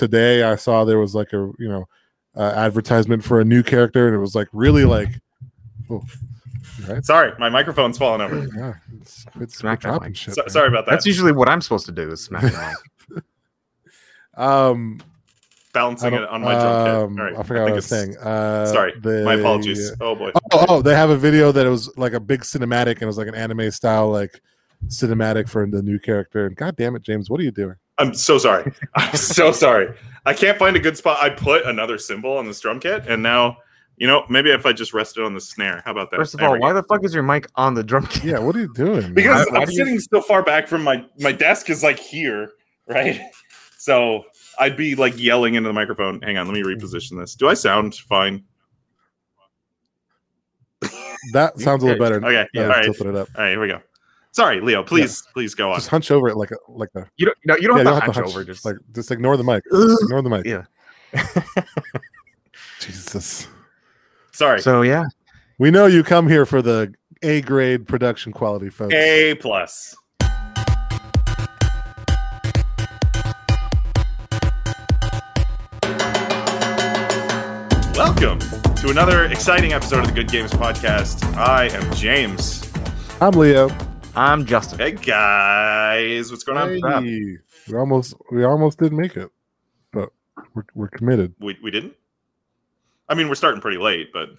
today I saw there was like a you know uh, advertisement for a new character, and it was like really like, oh, right? Sorry, my microphone's falling over. Yeah, it's, it's Smack that dropping mic. shit. So- sorry about that. That's usually what I'm supposed to do is smack the mic. Um, I, Balancing it on my drum kit. um, All right, I forgot what I think was it's- saying. Uh, Sorry, the- my apologies. Oh boy. Oh, oh, they have a video that it was like a big cinematic and it was like an anime style like cinematic for the new character. And god damn it, James, what are you doing? I'm so sorry. I'm so sorry. I can't find a good spot. I put another cymbal on this drum kit, and now, you know, maybe if I just rested on the snare. How about that? First of all, why go. the fuck is your mic on the drum kit? Yeah, what are you doing? because Why- why I'm do you- sitting so far back from my my desk is like here, right? So I'd be like yelling into the microphone. Hang on, let me reposition this. Do I sound fine? that sounds a little better. Okay, yeah, now all I've right. tilted it up. All right, here we go. Sorry, Leo. Please, please go on. Just hunch over it like a like a. You don't. No, you don't yeah, have you to don't hunch over. Just like just ignore the mic. Just ignore the mic. Yeah. Jesus. Sorry. so yeah. We know you come here for the A grade production quality, folks. A plus. Welcome to another exciting episode of the Good Games Podcast. I am James. I'm Leo. I'm Justin. Hey guys, what's going on? Hey, we almost we almost didn't make it, but we're, we're committed. We, we didn't. I mean, we're starting pretty late, but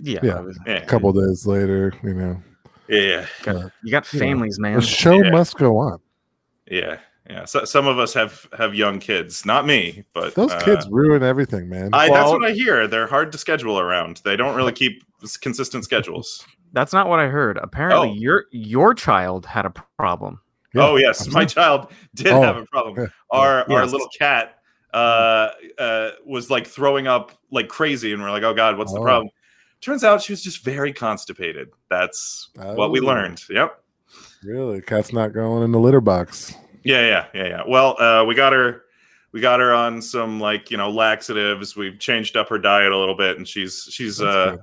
Yeah. Yeah. Was- yeah, A couple days later, you know, yeah, got- you got you know, families, man. the show Yeah. must go on. yeah, yeah. So, some of us have have young kids, not me, but Those uh, kids ruin everything, man. I, that's what I hear. They're hard to schedule around. They don't really keep consistent schedules. That's not what I heard. Apparently, Oh. your your child had a problem. Yeah, oh yes, I'm my child did Oh, have a problem. yeah, Our our little cat uh, uh, was like throwing up like crazy, and we're like, oh god, what's the Oh. problem? Turns out she was just very constipated. That's what we Oh. learned. Yep. Really, cat's not going in the litter box. Yeah, yeah, yeah, yeah. Well, uh, we got her. We got her on some like you know laxatives. We've changed up her diet a little bit, and she's she's uh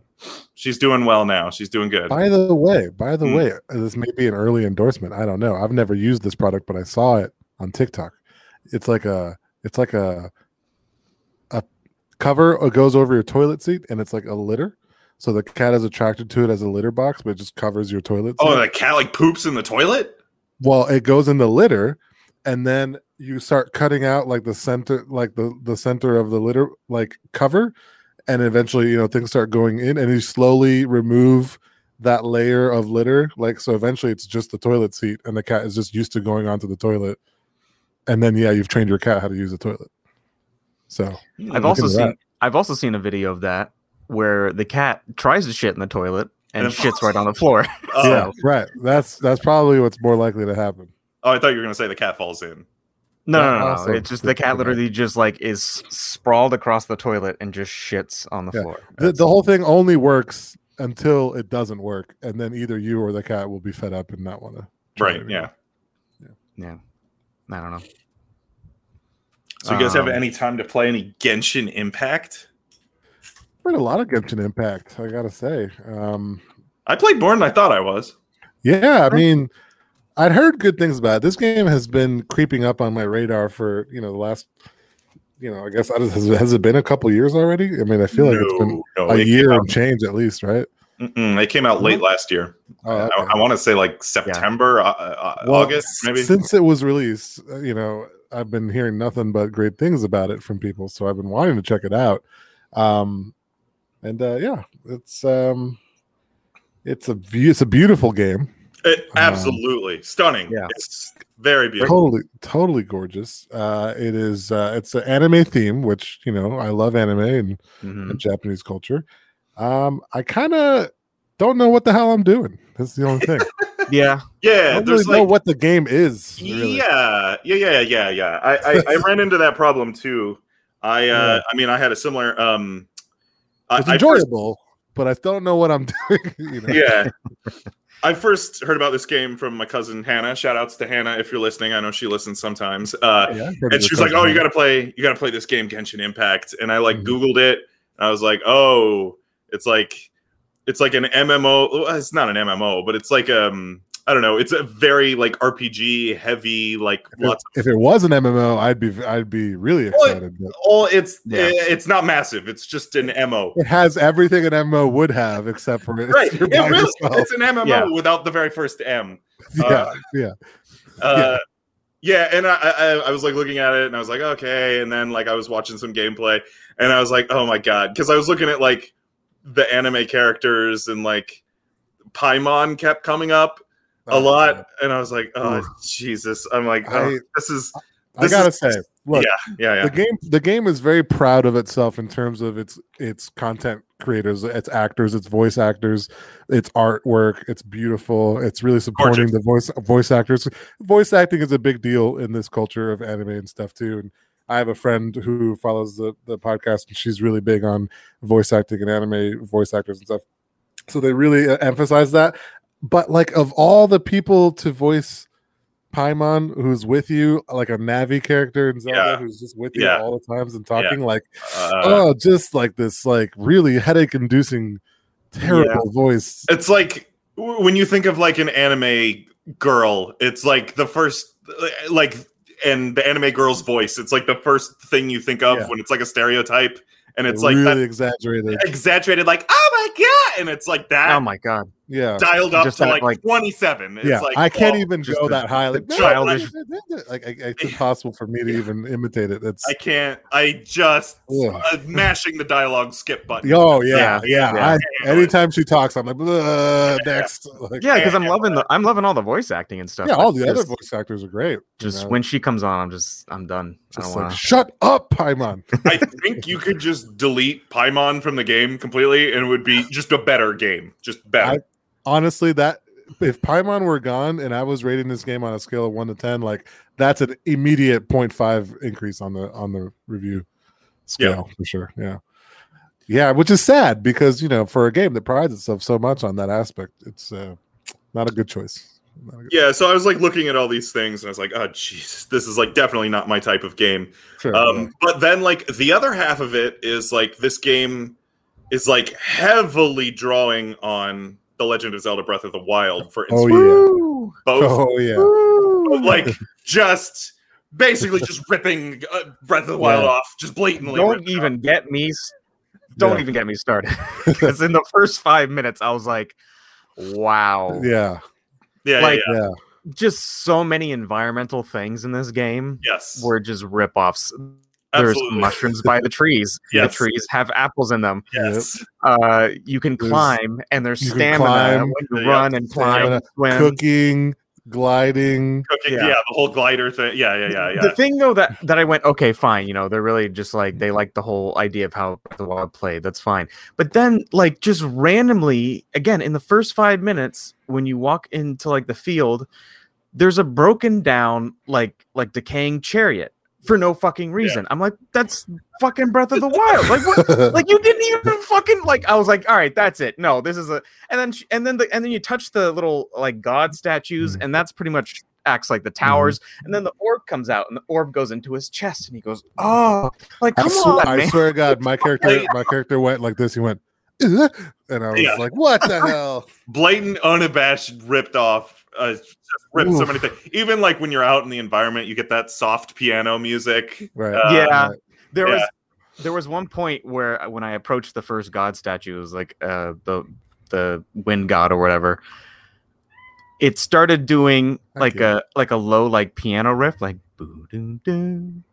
she's doing well now. She's doing good. By the way, by the Hmm. way, this may be an early endorsement. I don't know. I've never used this product, but I saw it on TikTok. It's like a, it's like a, a cover goes over your toilet seat, and it's like a litter. So the cat is attracted to it as a litter box, but it just covers your toilet. Oh, seat. the cat like poops in the toilet. well, it goes in the litter, and then you start cutting out like the center, like the the center of the litter, like cover, and eventually, you know, things start going in, and you slowly remove that layer of litter. Like so, eventually, it's just the toilet seat, and the cat is just used to going onto the toilet. And then, yeah, you've trained your cat how to use the toilet. So hmm. I've also seen that. I've also seen a video of that where the cat tries to shit in the toilet and, And shits right on the floor. Oh, yeah, right. That's that's probably what's more likely to happen. oh, I thought you were gonna say the cat falls in. No, Yeah, no, no, no. It's just the cat literally just like is sprawled across the toilet and just shits on the Yeah. floor. The, the whole thing only works until it doesn't work, and then either you or the cat will be fed up and not want to. Right. Yeah. yeah. I don't know. So you guys have Um, any time to play any Genshin Impact? Played a lot of Genshin Impact, I gotta say. Um, I played more than I thought I was. yeah, I mean, I'd heard good things about it. This game has been creeping up on my radar for you know the last, you know, I guess has, has it been a couple years already? I mean, I feel like it's been no, a it year Came and change at least, right? Mm-mm, it came out late last year. Oh, I- okay. I, want to say like September, uh, uh, Well, August, maybe. Since it was released, uh, you know, I've been hearing nothing but great things about it from people, so I've been wanting to check it out. Um, and uh, yeah, it's um, it's a it's a beautiful game, It- absolutely stunning. Yeah. It's very beautiful. totally totally gorgeous. Uh, it is uh, it's an anime theme, which you know I love anime and, Mhm. and Japanese culture. Um, I kind of don't know what the hell I'm doing. That's the only thing. Yeah. yeah. I Yeah, don't there's really know what the game is. Really. Yeah, yeah, yeah, yeah, yeah. I, I, I ran into that problem too. I, uh, Yeah. I mean, I had a similar. Um, I, It's I first- enjoyable, but I don't know what I'm doing. You know? yeah. I first heard about this game from my cousin Hannah. Shout outs to Hannah if you're listening. I know she listens sometimes. Uh, Yeah, and she was like, "Oh, you got to play, you got to play this game, Genshin Impact." And I like Mhm. Googled it. And I was like, "Oh, it's like, it's like an MMO. well, It's not an MMO, but it's like um, I don't know. It's a very like RPG heavy, like If it, lots of if it was an MMO, I'd be I'd be really Well, excited. but all. It's Yeah. it's not massive. It's just an MMO. it has everything an MMO would have, except for it's Right. It really, it's an MMO Yeah. without the very first M. yeah, uh, yeah. Uh, yeah, and I, I I was like looking at it and I was like, okay, and then like I was watching some gameplay and I was like, oh my god, because I was looking at like the anime characters and like Paimon kept coming up a lot, and I was like, oh Jesus, I'm like, oh, I- this is I gotta is- say, look, yeah, yeah, yeah. the game the game is very proud of itself in terms of its its content creators, its actors, its voice actors, its artwork. It's beautiful. It's really supporting Gorgeous. the voice voice actors. Voice acting is a big deal in this culture of anime and stuff too. And I have a friend who follows the the podcast, and she's really big on voice acting and anime voice actors and stuff. So they really emphasize that. But like of all the people to voice Paimon, who's with you, like a Navi character in Zelda, Yeah. who's just with you Yeah. all the times and talking, like Uh, oh, just like this, like really headache-inducing, terrible voice. it's like when you think of like an anime girl, it's like the first like and the anime girl's voice. It's like the first thing you think of Yeah. when it's like a stereotype, and it's like really exaggerated. exaggerated, like oh my god, and it's like that Oh my god. Yeah, dialed up Just to like, like- 27. It's yeah. like I can't oh, even go the- that high. Like childish- like I, it's impossible for me to even imitate it. It's I can't. I just uh, mashing the dialogue skip button. oh yeah, yeah. Yeah. I, anytime she talks, I'm like "Ugh, next. Like, Yeah, because I'm loving the I'm loving all the voice acting and stuff. yeah, all the other voice actors are great. you Just know? when she comes on, I'm just I'm done. Just like shut up, Paimon. I think you could just delete Paimon from the game completely, and it would be just a better game. Just better. Honestly that if Paimon were gone and I was rating this game on a scale of one to ten, like that's an immediate 0.5 increase on the on the review scale for sure. Yeah. Yeah, which is sad because you know, for a game that prides itself so much on that aspect, it's uh, not a good choice. A good- yeah, so I was like looking at all these things, and I was like, "Oh, Jesus, this is like definitely not my type of game." Sure, Um, but then like the other half of it is like this game is like heavily drawing on the Legend of Zelda: Breath of the Wild for Oh, yeah. both Oh yeah. like just basically just ripping uh, Breath of the Wild Yeah. off, just blatantly. Don't ripping it even get me. s- Don't Yeah. even get me started. Because in the first five minutes, I was like, "Wow!" Yeah. yeah, like- yeah, yeah. Yeah. Just so many environmental things in this game yes, were just rip-offs. There's absolutely. mushrooms by the trees. Yes. The trees have apples in them. Yes, Uh, you can There's- climb, and there's you can stamina climb, when you yeah, run and climb, stamina. Cooking, gliding. cooking. Yeah. Yeah. the whole glider thing. Yeah, yeah, yeah, yeah. The thing though that that I went okay, fine. You know, they're really just like they like the whole idea of how the Wild played. That's fine. But then, like, just randomly, again, in the first five minutes, when you walk into like the field, there's a broken down, like, like decaying chariot for no fucking reason. I'm like, that's fucking Breath of the Wild. Like, what? like you didn't even fucking like i was like all right that's it no this is a and then sh- and then the and then you touch the little like god statues Mhm. and that's pretty much acts like the towers and then the orb comes out and the orb goes into his chest and he goes oh like I, come swear, on I man. swear to God, my character, my character went like this. He went, "Ugh," and I was Yeah. like, "What the hell?" Blatant, unabashed, ripped off. Uh, just ripped so many things. Even like when you're out in the environment, you get that soft piano music. Right. Uh, yeah there yeah. was there was one point where when i approached the first god statue it was like uh the the wind god or whatever it started doing I like get a like a low like piano riff like boo doo doo boo doo doo.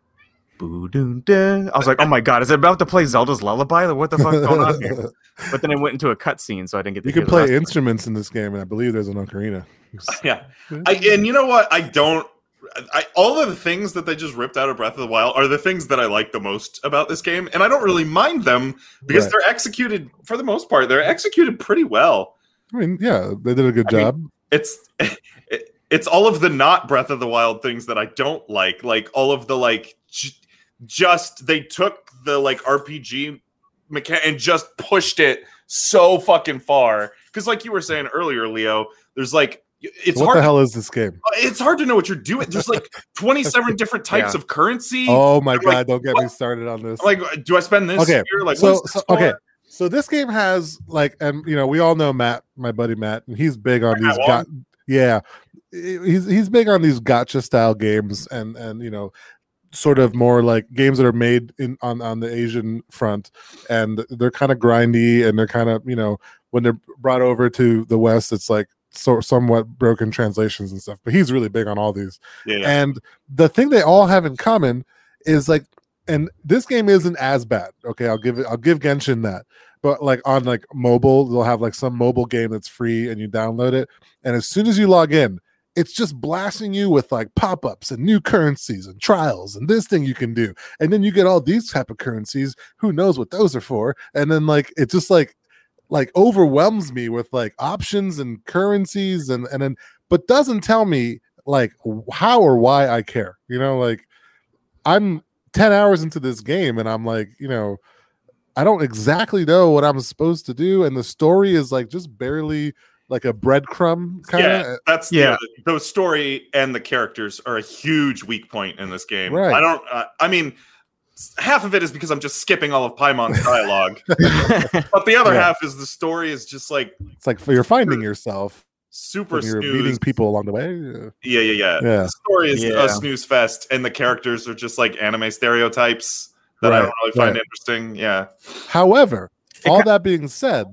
I was like, oh my god, is it about to play Zelda's lullaby? Like, what the fuck's going on here? But then it went into a cutscene, so I didn't get to you can play rest of instruments in this game, and I believe there's an ocarina. Yeah, I, and you know what? I don't. I, all of the things that they just ripped out of Breath of the Wild are the things that I like the most about this game, and I don't really mind them because Right. they're executed for the most part. They're executed pretty well. I mean, yeah, they did a good I mean, job. It's it, it's all of the not Breath of the Wild things that I don't like, like all of the like j- just they took the like RPG mechanic and just pushed it so fucking far. Because like you were saying earlier, Leo, there's like it's what hard. the to hell is this game? Uh, it's hard to know what you're doing. There's like 27 different types Yeah. of currency. Oh my I'm god! like, don't get me started on this. I'm like, uh, do I spend this Okay, here? Like, so, what's so this okay, so this game has like, and you know, we all know Matt, my buddy Matt, and he's big on these. Wong? God, Yeah, he's he's big on these gacha style games, and and you know, sort of more like games that are made in on on the Asian front, and they're kind of grindy, and they're kind of you know when they're brought over to the West, it's like so somewhat broken translations and stuff. But he's really big on all these, Yeah, and the thing they all have in common is like, and this game isn't as bad. Okay, I'll give it. I'll give Genshin that. But like on like mobile, they'll have like some mobile game that's free, and you download it, and as soon as you log in, it's just blasting you with like pop-ups and new currencies and trials and this thing you can do, and then you get all these type of currencies. Who knows what those are for? And then like it just like like overwhelms me with like options and currencies and and then but doesn't tell me like how or why I care. You know, like I'm 10 hours into this game and I'm like, you know, I don't exactly know what I'm supposed to do. And the story is like just barely like a breadcrumb kind of. yeah, that's Yeah. the, the story and the characters are a huge weak point in this game. Right. I don't. Uh, I mean, half of it is because I'm just skipping all of Paimon's dialogue, but the other Yeah. half is the story is just like It's like you're finding yourself super you're snooze. meeting people along the way. Yeah. Yeah, yeah, yeah. Yeah. The story is Yeah. a snooze fest, and the characters are just like anime stereotypes that I don't really find right. interesting. Yeah. However, It all ki- that being said,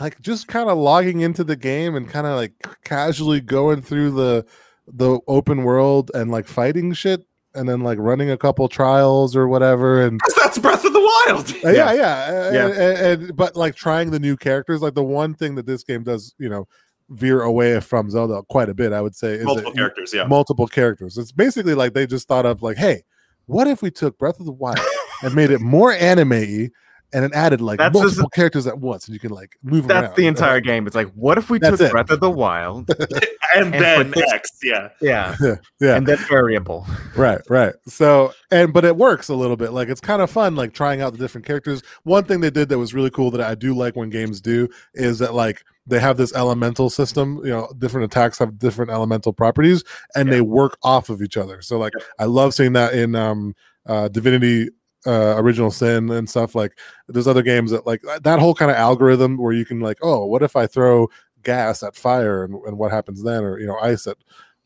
like just kind of logging into the game and kind of like casually going through the the open world and like fighting shit and then like running a couple trials or whatever and That's Breath of the Wild. Uh, yeah, yeah, Yeah. And, and- and- but like trying the new characters, like the one thing that this game does, you know, veer away from Zelda quite a bit, I would say, is Multiple that- characters, yeah. multiple characters. It's basically like they just thought of like, hey, what if we took Breath of the Wild and made it more anime and then added like That's just- multiple characters at once, and you can like move That's around. the entire game. It's like, what if we That's took it. Breath of the Wild? and, and then put this- X, yeah. Yeah. yeah. And then variable. right right so and but it works a little bit like it's kind of fun like trying out the different characters one thing they did that was really cool that i do like when games do is that like they have this elemental system you know different attacks have different elemental properties and they work off of each other so like i love seeing that in um uh divinity uh original sin and stuff like there's other games that like that whole kind of algorithm where you can like oh what if i throw gas at fire and, and what happens then or you know ice at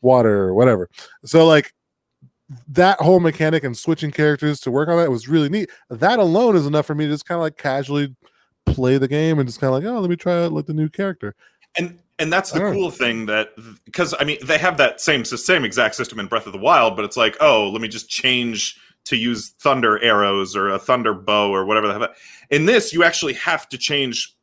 water or whatever so like that whole mechanic and switching characters to work on that was really neat. That alone is enough for me to just kind of like casually play the game and just kind of like, oh, let me try out like the new character. And and that's the I don't know. cool thing that because I mean they have that same same exact system in Breath of the Wild, but it's like, oh, let me just change to use thunder arrows or a thunder bow or whatever the hell. In this, you actually have to change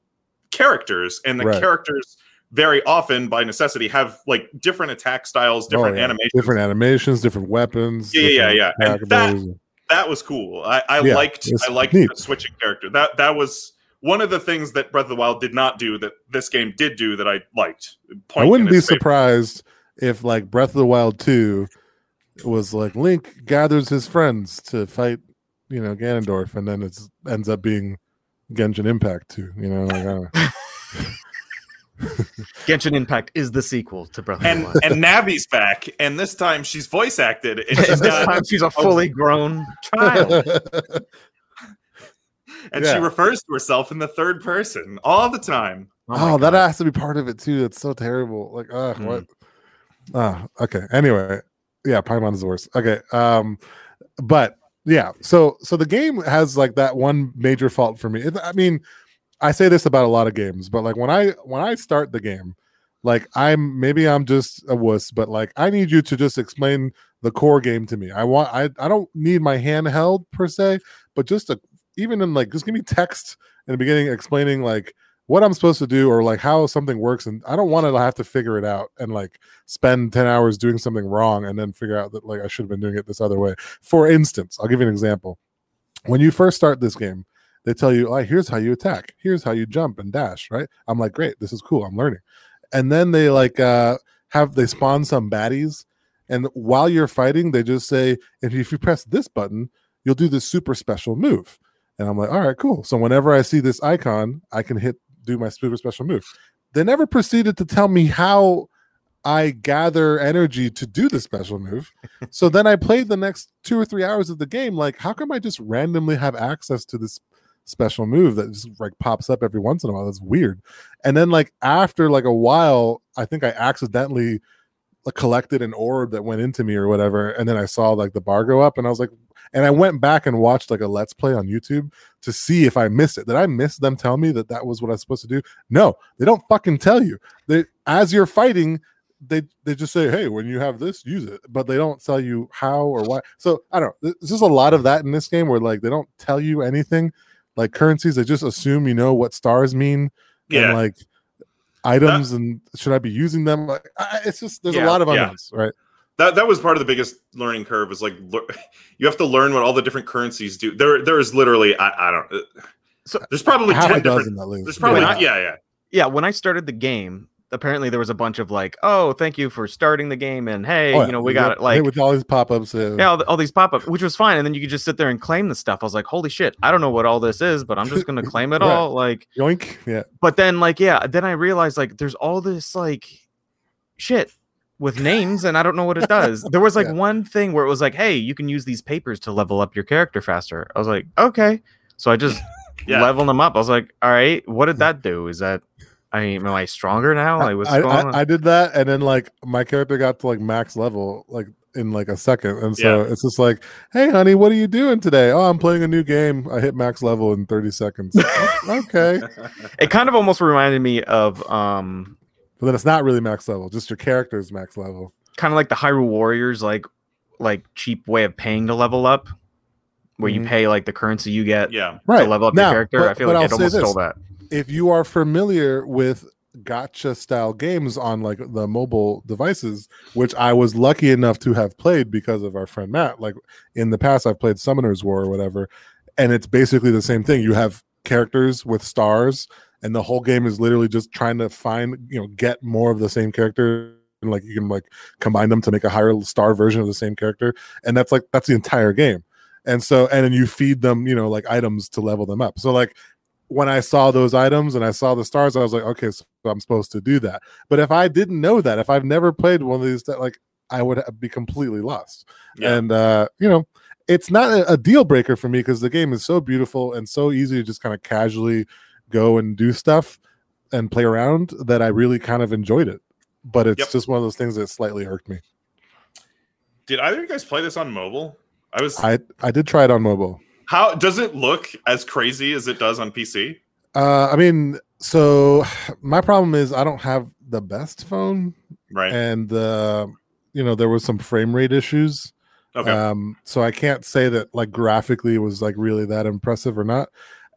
characters, and the Right. characters very often by necessity have like different attack styles, oh, different Oh, yeah. animations. different animations, different weapons. Yeah, yeah, different yeah, yeah. And that, that was cool. I, I Yeah, liked I liked neat. the switching character. That that was one of the things that Breath of the Wild did not do that this game did do that I liked. I wouldn't be its favor. surprised if like Breath of the Wild 2 was like Link gathers his friends to fight, you know, Ganondorf, and then it ends up being Genshin Impact too. you know, like, I don't know. Genshin Impact is the sequel to Breath of the and Wild. and Navi's back, and this time she's voice acted, and she's this time she's a fully grown child. and Yeah. she refers to herself in the third person all the time. my Oh, that has to be part of it too. It's so terrible. Like, uh, Mm. what? Ah, okay. Anyway, yeah, Paimon is the worst. Okay. Um, but yeah, so so the game has like that one major fault for me. It, I mean, I say this about a lot of games, but like when I when I start the game, like I'm maybe I'm just a wuss, but like I need you to just explain the core game to me. I want I I don't need my handheld per se, but just a even in like just give me text in the beginning explaining like what I'm supposed to do or like how something works. And I don't want to have to figure it out and like spend 10 hours doing something wrong and then figure out that like I should have been doing it this other way. For instance, I'll give you an example. When you first start this game, they tell you, like, here's how you attack, here's how you jump and dash, right? I'm like, great, this is cool, I'm learning. And then they like uh have they spawn some baddies, and while you're fighting, they just say, if if you press this button, you'll do this super special move. And I'm like, all right, cool. So whenever I see this icon, I can hit do my super special move. They never proceeded to tell me how I gather energy to do the special move. so then I played the next two or three hours of the game. Like, how come I just randomly have access to this special move that just like pops up every once in a while? That's weird. And then like after like a while, I think I accidentally like, collected an orb that went into me or whatever, and then I saw like the bar go up, and I was like, and I went back and watched like a let's play on YouTube to see if I missed it. Did I miss them tell me that that was what I was supposed to do? No, they don't fucking tell you. They as you're fighting, they they just say, "Hey, when you have this, use it," but they don't tell you how or why. So I don't know. There's just a lot of that in this game where like they don't tell you anything. Like currencies, they just assume you know what stars mean. Yeah. And like items and should I be using them? Like I, it's just there's Yeah, a lot of yeah. unknowns, right? That that was part of the biggest learning curve is like lear- you have to learn what all the different currencies do there there is literally i, I don't uh, So- there's probably Half 10 different at least. there's probably Yeah. not yeah yeah yeah, when I started the game, apparently there was a bunch of like, oh, thank you for starting the game, and hey, Oh, yeah. you know, we Yep. got it. Like, with all these pop-ups. Uh, yeah, all, the- all these pop ups, which was fine, and then you could just sit there and claim the stuff. I was like, holy shit, I don't know what all this is, but I'm just gonna claim it Right. all. Like, yoink. Yeah. but then like, yeah, then I realized like, there's all this like shit with names, and I don't know what it does. There was like Yeah. one thing where it was like, hey, you can use these papers to level up your character faster. I was like, okay, so I just Yeah. leveled them up. I was like, all right, what did that do? Is that I mean, am I stronger now? Like, what's I, going on? I, I did that, and then like my character got to like max level, like in like a second, and so it's just like, "Hey, honey, what are you doing today?" Oh, I'm playing a new game. I hit max level in 30 seconds. okay, it kind of almost reminded me of um but then it's not really max level; just your character's max level. kind of like the Hyrule Warriors, like like cheap way of paying to level up, where Mhm. you pay like the currency you get yeah Right to level up now, your character. but- I feel like I'll it almost this. stole that. if you are familiar with gacha style games on like the mobile devices which i was lucky enough to have played because of our friend matt like in the past i've played summoners war or whatever and it's basically the same thing you have characters with stars and the whole game is literally just trying to find you know get more of the same character and like you can like combine them to make a higher star version of the same character and that's like that's the entire game and so and then you feed them you know like items to level them up so like when I saw those items and I saw the stars, I was like, okay, so I'm supposed to do that. But if I didn't know that, if I've never played one of these, that like I would be completely lost. yeah And uh, you know, it's not a, a deal breaker for me because the game is so beautiful and so easy to just kind of casually go and do stuff and play around that I really kind of enjoyed it. But it's Yep. just one of those things that slightly irked me. did either of you guys play this on mobile i was I I did try it on mobile. how does it look as crazy as it does on pc Uh, I mean, so my problem is I don't have the best phone, right and uh, you know there was some frame rate issues. okay Um, so I can't say that like graphically it was like really that impressive or not.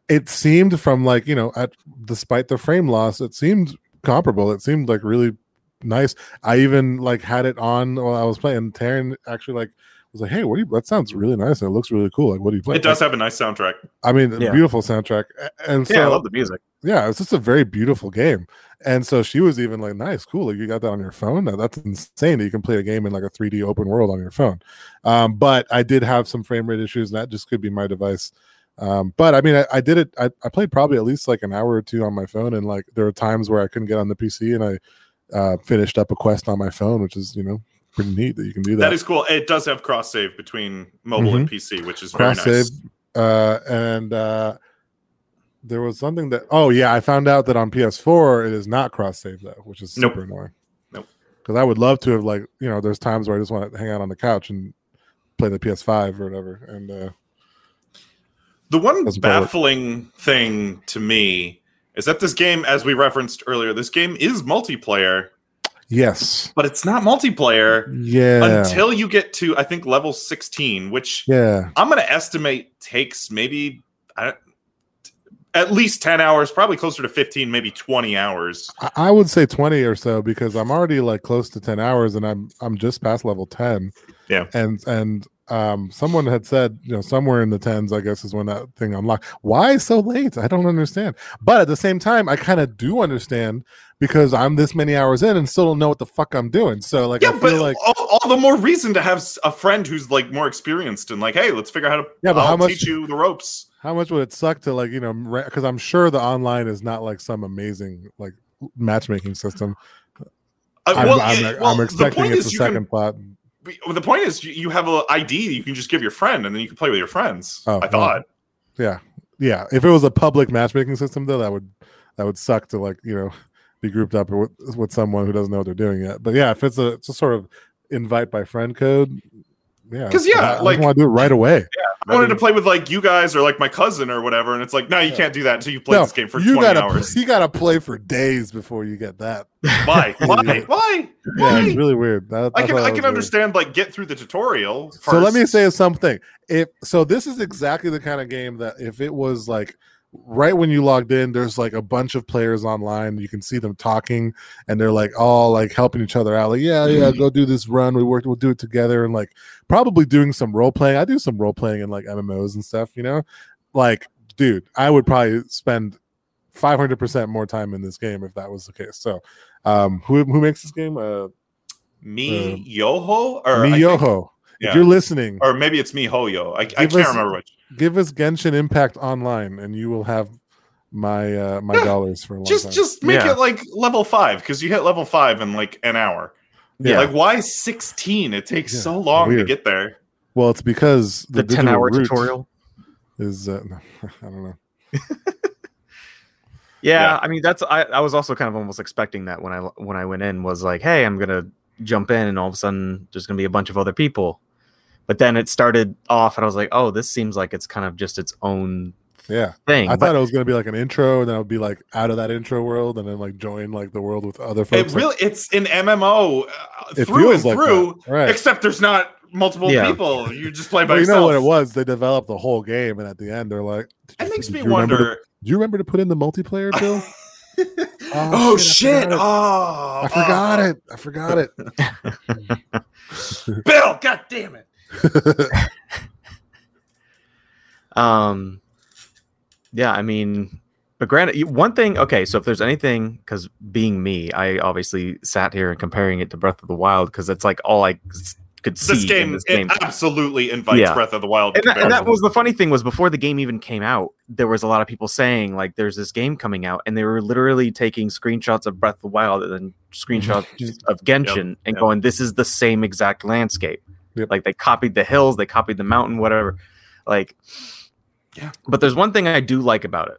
It seemed from like you know, at despite the frame loss, it seemed comparable. It seemed like really nice. I even like had it on while I was playing. Taryn actually like was like, "Hey, what do you? That sounds really nice and it looks really cool. Like, what do you play?" it does have a nice soundtrack I mean, a Yeah. beautiful soundtrack, and so yeah, I love the music. yeah, it's just a very beautiful game. And so she was even like, nice, cool. Like you got that on your phone. Now, that's insane that you can play a game in like a 3D open world on your phone. Um, but I did have some frame rate issues, and that just could be my device. Um, but I mean, I, I did it. I, I played probably at least like an hour or two on my phone, and like there were times where I couldn't get on the PC, and I uh, finished up a quest on my phone, which is you know pretty neat that you can do that. that is cool it does have cross save between mobile and pc which is cross very save nice uh and uh there was something that oh yeah i found out that on ps4 it is not cross save though which is Nope. super annoying Nope. because i would love to have like you know there's times where i just want to hang out on the couch and play the ps5 or whatever and uh The one Doesn't baffling thing to me is that this game, as we referenced earlier, this game is multiplayer, yes. but it's not multiplayer yeah. until you get to, I think, level 16, which yeah. I'm going to estimate takes maybe I, at least 10 hours, probably closer to 15, maybe 20 hours. I, I would say 20 or so because i'm already like close to 10 hours and i'm i'm just past level 10 Yeah. and and um someone had said you know somewhere in the tens i guess is when that thing unlocked. Why so late? I don't understand. But at the same time i kind of do understand because i'm this many hours in and still don't know what the fuck i'm doing. So like Yeah, i but like all, all the more reason to have a friend who's like more experienced and like, hey, let's figure out how to Yeah, but I'll how much- teach you the ropes. how much would it suck to like you know because i'm sure the online is not like some amazing like matchmaking system. Uh, i'm, I'm, yeah, I'm well, the expecting it's a you can- second plot the point is, you- have an ID you can just give your friend, and then you can play with your friends. Oh, I thought. yeah yeah if it was a public matchmaking system though that would that would suck to like you know be grouped up with, with someone who doesn't know what they're doing yet. But yeah, if it's a it's a sort of invite by friend code, yeah, 'Cause, yeah, I, I like- want to do it right away. I wanted to play with like you guys or like my cousin or whatever, and it's like, no, you Yeah. can't do that until you play No, this game for you 20 gotta hours. you gotta play for days before you get that. Why? Why? Yeah. Why? Yeah, it's really weird. That- I can I was can weird. understand like get through the tutorial. First. So let me say something. If so, this is exactly the kind of game that if it was like right when you logged in, there's like a bunch of players online. You can see them talking, and they're like all like helping each other out. Like, yeah, yeah, Mm-hmm. go do this run. We work. We'll do it together, and like probably doing some role playing. I do some role playing in like MMOs and stuff. You know, like dude, I would probably spend. 500% more time in this game if that was the case. So, um, who who makes this game? Uh, me um, Yoho or think- Miyoho. Yeah. If you're listening, or maybe it's miHoYo. I, I Give can't us- remember which. give us Genshin Impact Online, and you will have my uh, my Yeah, dollars for a long Just time. just make Yeah. it like level five because you hit level five in like an hour. Yeah. Like why sixteen? It takes Yeah, so long weird. to get there. well, it's because the, digital 10 hour tutorial. is. Uh, I don't know. Yeah, Yeah. I mean that's I, I was also kind of almost expecting that when I when I went in was like, hey, I'm gonna jump in and all of a sudden there's gonna be a bunch of other people. But then it started off and I was like, oh, this seems like it's kind of just its own Yeah, thing. I but thought it was gonna be like an intro, and then I would be like out of that intro world, and then like join like the world with other folks. It really it's an MMO uh, it through feels and like through, that. right? except there's not multiple Yeah. people. You just play by Well, you know what it was? They developed the whole game, and at the end, they're like, "Did It you- makes me you remember to- wonder. do you remember to put in the multiplayer, Bill? oh, shit, shit! I Oh, I forgot oh. it. I forgot it. Bill, god damn it! Um, yeah, I mean, but granted, one thing. Okay, so if there's anything, because being me, I obviously sat here and comparing it to Breath of the Wild because it's like all I could see This game, this game. absolutely invites Yeah. Breath of the Wild. And that, and that was the funny thing was before the game even came out, there was a lot of people saying like, "There's this game coming out," and they were literally taking screenshots of Breath of the Wild and then screenshots of Genshin and yep. going, "This is the same exact landscape." Yep. Like they copied the hills, they copied the mountain, whatever. Like, Yeah. But there's one thing I do like about it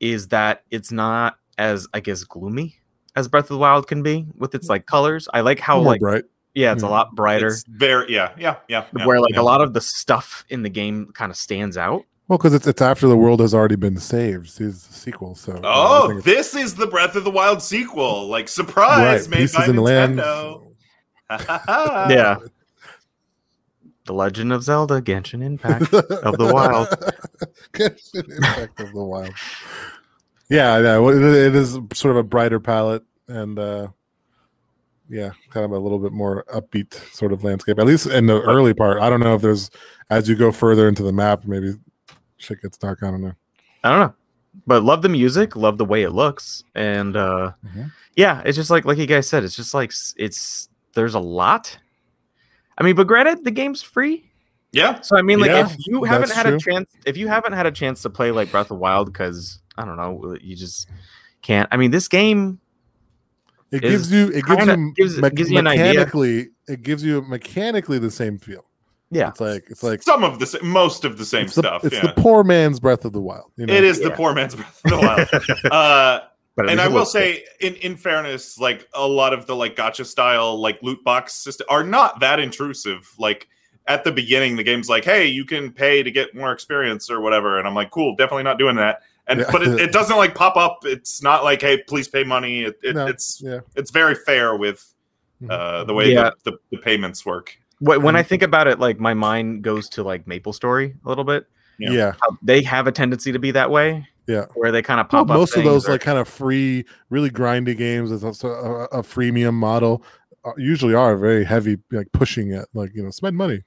is that it's not as I guess gloomy as Breath of the Wild can be with its like colors. I like how More like bright. yeah, it's a lot brighter. It's very yeah, yeah, yeah. yeah, where like yeah. a lot of the stuff in the game kind of stands out. Well, because it's it's after the world has already been saved. See, it's the sequel. So Oh, this is the Breath of the Wild sequel. Like surprise, right, made pieces by in the land. Nintendo. Yeah. The Legend of Zelda Genshin Impact of the Wild. Genshin Impact of the Wild. Yeah, yeah. It, is sort of a brighter palette, and uh yeah, kind of a little bit more upbeat sort of landscape. At least in the early part. I don't know if there's as you go further into the map, maybe shit gets dark. I don't know. I don't know. But love the music, love the way it looks. And uh Mhm. yeah, it's just like like you guys said, it's just like it's there's a lot. I mean, but granted, the game's free. Yeah. So I mean, like Yeah, if you haven't had true. a chance, if you haven't had a chance to play like Breath of Wild, because I don't know, you just can't. I mean, this game, It gives you it gives kinda- you gives- me- gives you an idea. mechanically it gives you mechanically the same feel. yeah, It's like it's like Some of the most of the same it's the, stuff. it's yeah. the poor man's Breath of the Wild. You know? It is the poor man's Breath of the Wild. uh, but and I will looks good. say, in in fairness, like a lot of the like gacha style like loot box system are not that intrusive. Like at the beginning, the game's like, "Hey, you can pay to get more experience or whatever," and I'm like, "Cool, definitely not doing that." And Yeah. but it, it doesn't like pop up. It's not like, "Hey, please pay money." It, it, No, it's yeah. it's very fair with uh, the way Yeah. the, the, the payments work. Wh- when I think about it, like my mind goes to like Maple Story a little bit. Yeah. yeah. How they have a tendency to be that way. Yeah. where they kind of Well, pop up. most of those or- like kind of free, really grindy games is also a, a freemium model. uh, Usually are very heavy, like pushing it, like you know, spend money.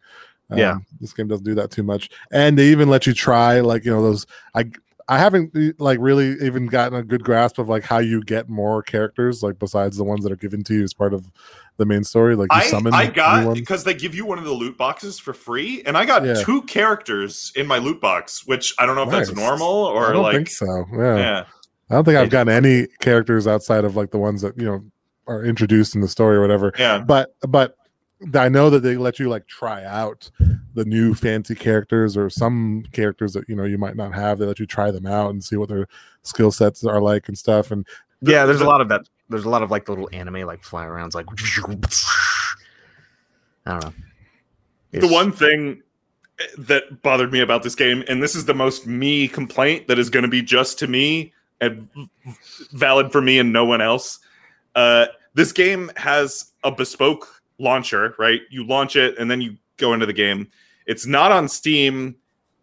Um, Yeah. this game doesn't do that too much, and they even let you try, like you know, those. I I haven't like really even gotten a good grasp of like how you get more characters, like besides the ones that are given to you as part of the main story. Like you I, summon. I got because they give you one of the loot boxes for free, and I got Yeah. two characters in my loot box, which I don't know if that's Nice. normal I or don't like think so. Yeah. yeah. I don't think I've gotten any characters outside of like the ones that you know are introduced in the story or whatever. Yeah. But but I know that they let you like try out the new fancy characters or some characters that you know you might not have. They let you try them out and see what their skill sets are like and stuff. And yeah, there's a lot of that there's a lot of like little anime like fly arounds like I don't know. the one thing that bothered me about this game, and this is the most me complaint that is going to be just to me and valid for me and no one else. Uh, this game has a bespoke launcher, right? You launch it and then you go into the game. It's not on Steam,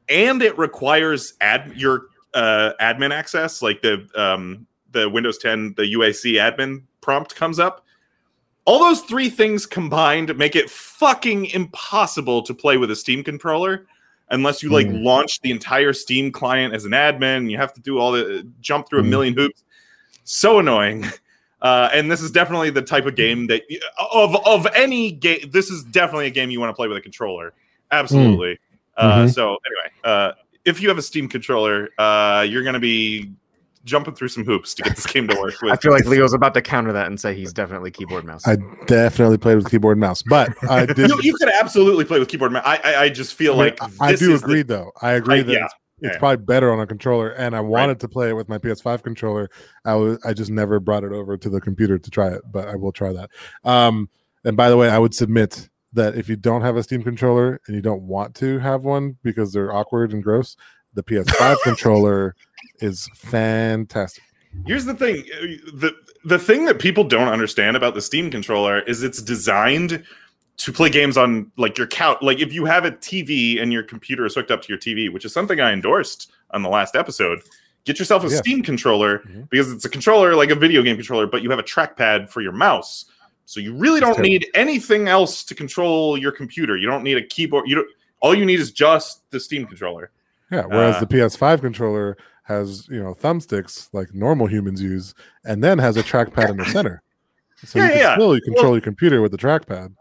and it requires ad your uh, admin access, like the um, the Windows 10, the UAC admin prompt comes up all those three things combined make it fucking impossible to play with a Steam controller unless you like Mm. launch the entire Steam client as an admin. You have to do all the jump through a Mm. million hoops. So annoying. Uh, and this is definitely the type of game that of of any game. This is definitely a game you want to play with a controller. Absolutely. Uh, Mhm. so anyway, uh, if you have a Steam controller, uh, you're going to be jumping through some hoops to get this game to work. With. I feel like Leo's about to counter that and say he's definitely keyboard mouse. I definitely played with keyboard and mouse, but I did. you, you could absolutely play with keyboard. mouse. I, I I just feel I mean, like I do is the- agree, though. I agree I- that yeah, it's, it's yeah. probably better on a controller, and I wanted to play it with my PS5 controller. I was, I just never brought it over to the computer to try it, but I will try that. Um, and by the way, I would submit that if you don't have a Steam controller and you don't want to have one because they're awkward and gross, the PS5 controller is fantastic. Here's the thing: the the thing that people don't understand about the Steam controller is it's designed to play games on like your couch. Like if you have a TV and your computer is hooked up to your TV, which is something I endorsed on the last episode. Get yourself a Yes. Steam controller Mhm. because it's a controller like a video game controller, but you have a trackpad for your mouse. So you really That's don't terrible. need anything else to control your computer. You don't need a keyboard. You don't. All you need is just the Steam controller. Yeah. Whereas Uh, the PS5 controller has you know thumbsticks like normal humans use, and then has a trackpad in the center. So Yeah, you can yeah. still you control Well- your computer with the trackpad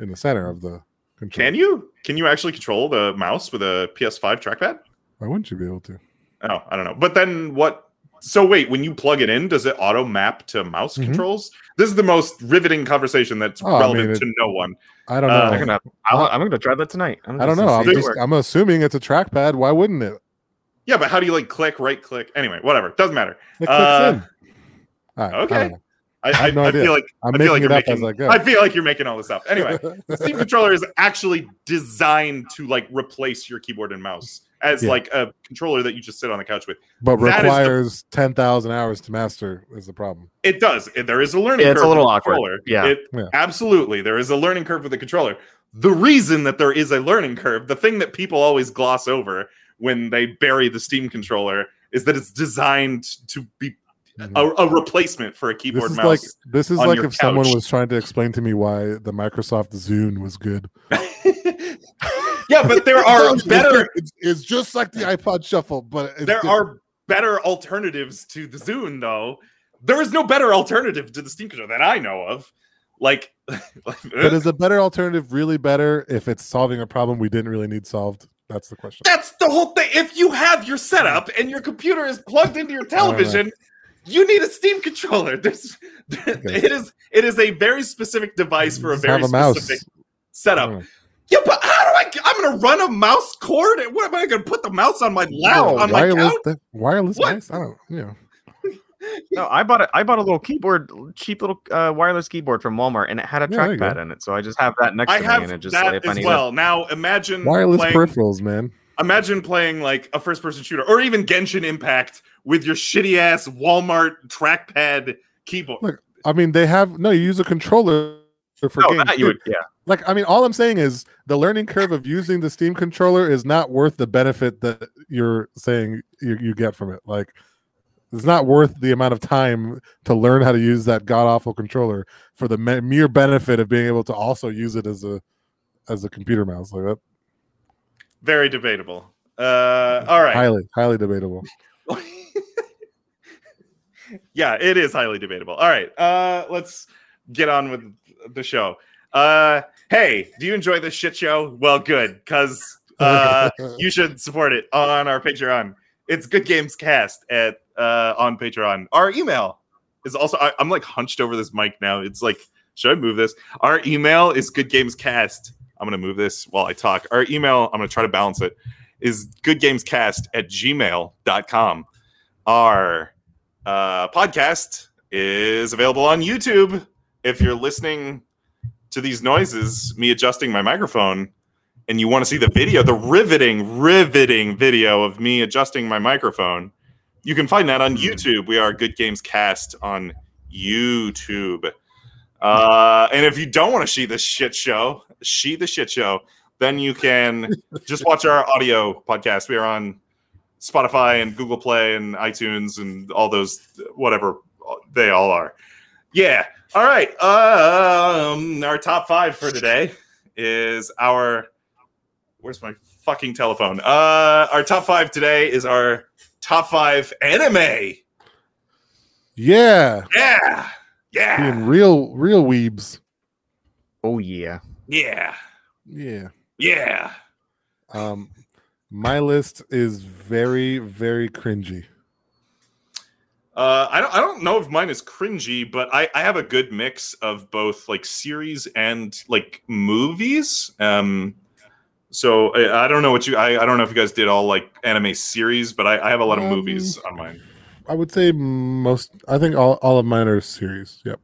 in the center of the controller. Can you? Can you actually control the mouse with a PS5 trackpad? Why wouldn't you be able to? Oh, I don't know. But then what? So wait, when you plug it in, does it auto map to mouse Mhm. controls? This is the most riveting conversation that's Oh, I relevant mean, it- to no one. I don't Uh, know. I'm gonna, I'll, I'm gonna try that tonight. I'm I don't know. I'm see if it just. I'm assuming it's a trackpad. Why wouldn't it? Yeah, but how do you like click, right click? Anyway, whatever. Doesn't matter. It clicks Uh, in. All right, I okay. Don't know. I, I no I feel like I'm I feel like you're it up as making. I go. I feel like you're making all this up. Anyway, the Steam controller is actually designed to like replace your keyboard and mouse as Yeah. like a controller that you just sit on the couch with. but that is the- requires ten thousand hours to master is the problem. It does. There is a learning Yeah, curve. it's a little the awkward. Controller. Yeah. It, Yeah. Absolutely. There is a learning curve with the controller. The reason that there is a learning curve, the thing that people always gloss over when they bury the Steam controller, is that it's designed to be A, a replacement for a keyboard This keyboard is mouse. like this is on like your if someone was trying to explain to me why the Microsoft Zune was good. yeah, but there are better It's, it's just like the iPod Shuffle, but it's there different. are better alternatives to the Zune, though. There is no better alternative to the Steam controller that I know of. Like, But is a better alternative really better if it's solving a problem we didn't really need solved? That's the question. that's the whole thing. If you have your setup and your computer is plugged into your television, you need a Steam controller. There's, it is it is a very specific device for a Just very a specific I setup. don't. Yeah, but how do I? I'm gonna run a mouse cord. And what am I gonna put the mouse on my lap Oh, on my wireless, couch? the- wireless What? mice? I don't. You know. No, I bought a, I bought a little keyboard, cheap little uh, wireless keyboard from Walmart, and it had a Yeah, there you go. trackpad in it. So I just have that next I to me, and it just that if I as need well. Now imagine Wireless playing, peripherals, man. Imagine playing like a first person shooter or even Genshin Impact with your shitty ass Walmart trackpad keyboard. Look, I mean, they have no. You use a controller for no, games. that you would, yeah. like i mean all i'm saying is the learning curve of using the steam controller is not worth the benefit that you're saying you, you get from it like it's not worth the amount of time to learn how to use that god awful controller for the me- mere benefit of being able to also use it as a as a computer mouse like that Very debatable. Uh, all right. highly highly debatable yeah, it is highly debatable. All right. Uh, let's get on with the show. Uh, hey, do you enjoy this shit show? Well, good, because uh, you should support it on our Patreon. It's Good Games Cast at uh, on Patreon. Our email is also. I, I'm like hunched over this mic now. It's like, should I move this? Our email is Good Games Cast. I'm gonna move this while I talk. Our email, I'm gonna try to balance it, is goodgamescast at gmail.com. Our uh, podcast is available on YouTube. If you're listening to these noises, me adjusting my microphone, and you want to see the video, the riveting, riveting video of me adjusting my microphone, you can find that on YouTube. We are Good Games Cast on YouTube. Uh, and if you don't want to see this shit show, see the shit show, then you can just watch our audio podcast. We are on Spotify and Google Play and iTunes and all those whatever they all are. Yeah. All right. Um, our top five for today is our. Where's my fucking telephone? Uh, our top five today is our top five anime. Yeah, Yeah. Yeah. being real, real weebs. Oh yeah. Yeah. Yeah. Yeah. Um, my list is very, very cringy. Uh, I don't. I don't know if mine is cringy, but I, I have a good mix of both like series and like movies. Um, so I, I don't know what you. I, I don't know if you guys did all like anime series, but I, I have a lot of Um, movies on mine. I would say most. I think all, all of mine are series. Yep.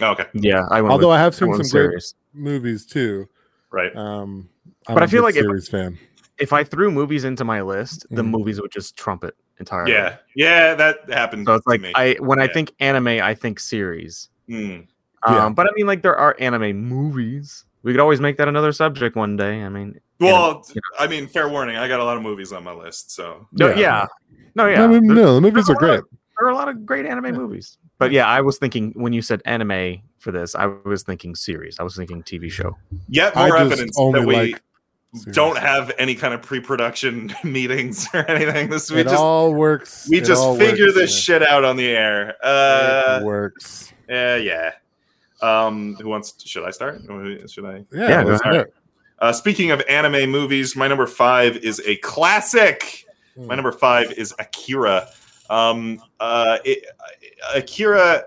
Oh, okay, Yeah. I Although with, I have seen went some great series. Movies too. right. Um, But I'm I a feel big like if- fan. If I threw movies into my list, the Mm. movies would just trump it entirely. Yeah, yeah, that happens. So it's to like me. I when I think anime, I think series. Mm. Yeah. Um, but I mean, like there are anime movies. We could always make that another subject one day. I mean, Well, you I mean, fair warning. I got a lot of movies on my list, so no, Yeah. yeah. no, yeah. I mean, no, the movies are there are great. Of- there are a lot of great anime movies. But yeah, I was thinking when you said anime for this, I was thinking series. I was thinking TV show. yet I more just evidence that we like don't have any kind of pre-production meetings or anything. This we it just all works. we It just figure works, this shit out on the air. Uh, it works. yeah, yeah. Um, who wants? Should I start? Should I? Yeah, Yeah, go let's ahead. Uh, speaking of anime movies, my number five is a classic. Hmm. My number five is Akira. Um, uh, it, Akira.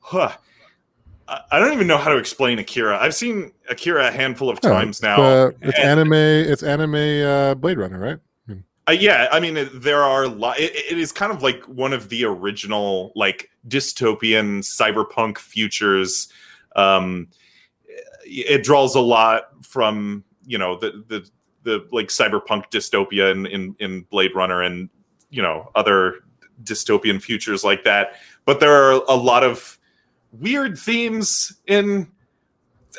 Huh. I don't even know how to explain Akira. I've seen Akira a handful of times it's, now. uh, it's and- anime. It's anime. Uh, Blade Runner, right? Uh, yeah, I mean, there are lo- it, it is kind of like one of the original like dystopian cyberpunk futures. Um, it draws a lot from you know the the the like cyberpunk dystopia in in, in Blade Runner and you know other dystopian futures like that. But there are a lot of weird themes in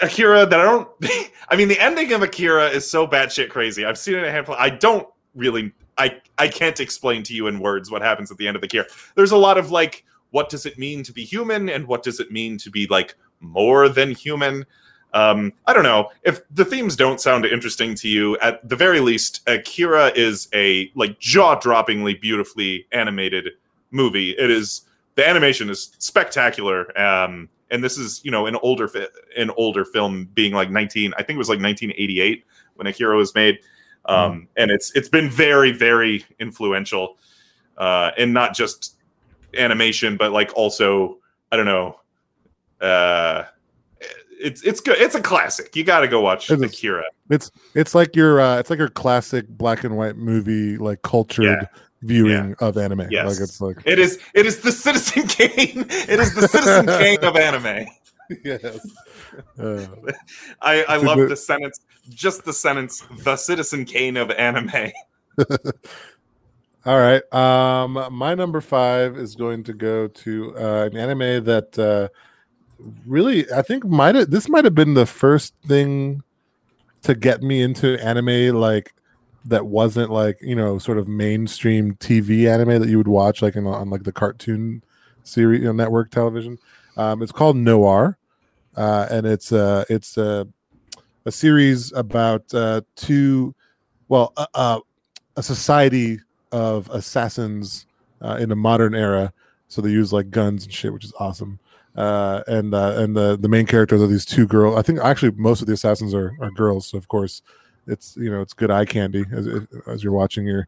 Akira that I don't. I mean, the ending of Akira is so batshit crazy. I've seen it a handful. I don't really. I I can't explain to you in words what happens at the end of the Akira. There's a lot of like, what does it mean to be human, and what does it mean to be like more than human? Um, I don't know if the themes don't sound interesting to you. At the very least, Akira is a like jaw-droppingly beautifully animated movie. It is the animation is spectacular. Um, and this is you know an older fi- an older film being like 19 i think it was like 1988 when akira was made um, and it's it's been very very influential uh, and not just animation but like also i don't know uh, it's it's good it's a classic you got to go watch It is. akira It's it's like your uh, it's like your classic black and white movie, like cultured Yeah. viewing of anime. Yes. Like it's like it is it is the citizen kane it is the citizen kane of anime yes. Uh, i i love the sentence just the sentence the citizen kane of anime all right. Um, my number five is going to go to uh, an anime that uh, really I think might have this might have been the first thing to get me into anime like that wasn't like you know sort of mainstream TV anime that you would watch like in, on like the cartoon series you know, network television. Um, it's called Noir, uh, and it's uh, it's uh, a series about uh, two, well, uh, uh, a society of assassins uh, in a modern era. So they use like guns and shit, which is awesome. Uh, and uh, and the the main characters are these two girls. I think actually most of the assassins are, are girls. So of course, it's you know it's good eye candy as as you're watching your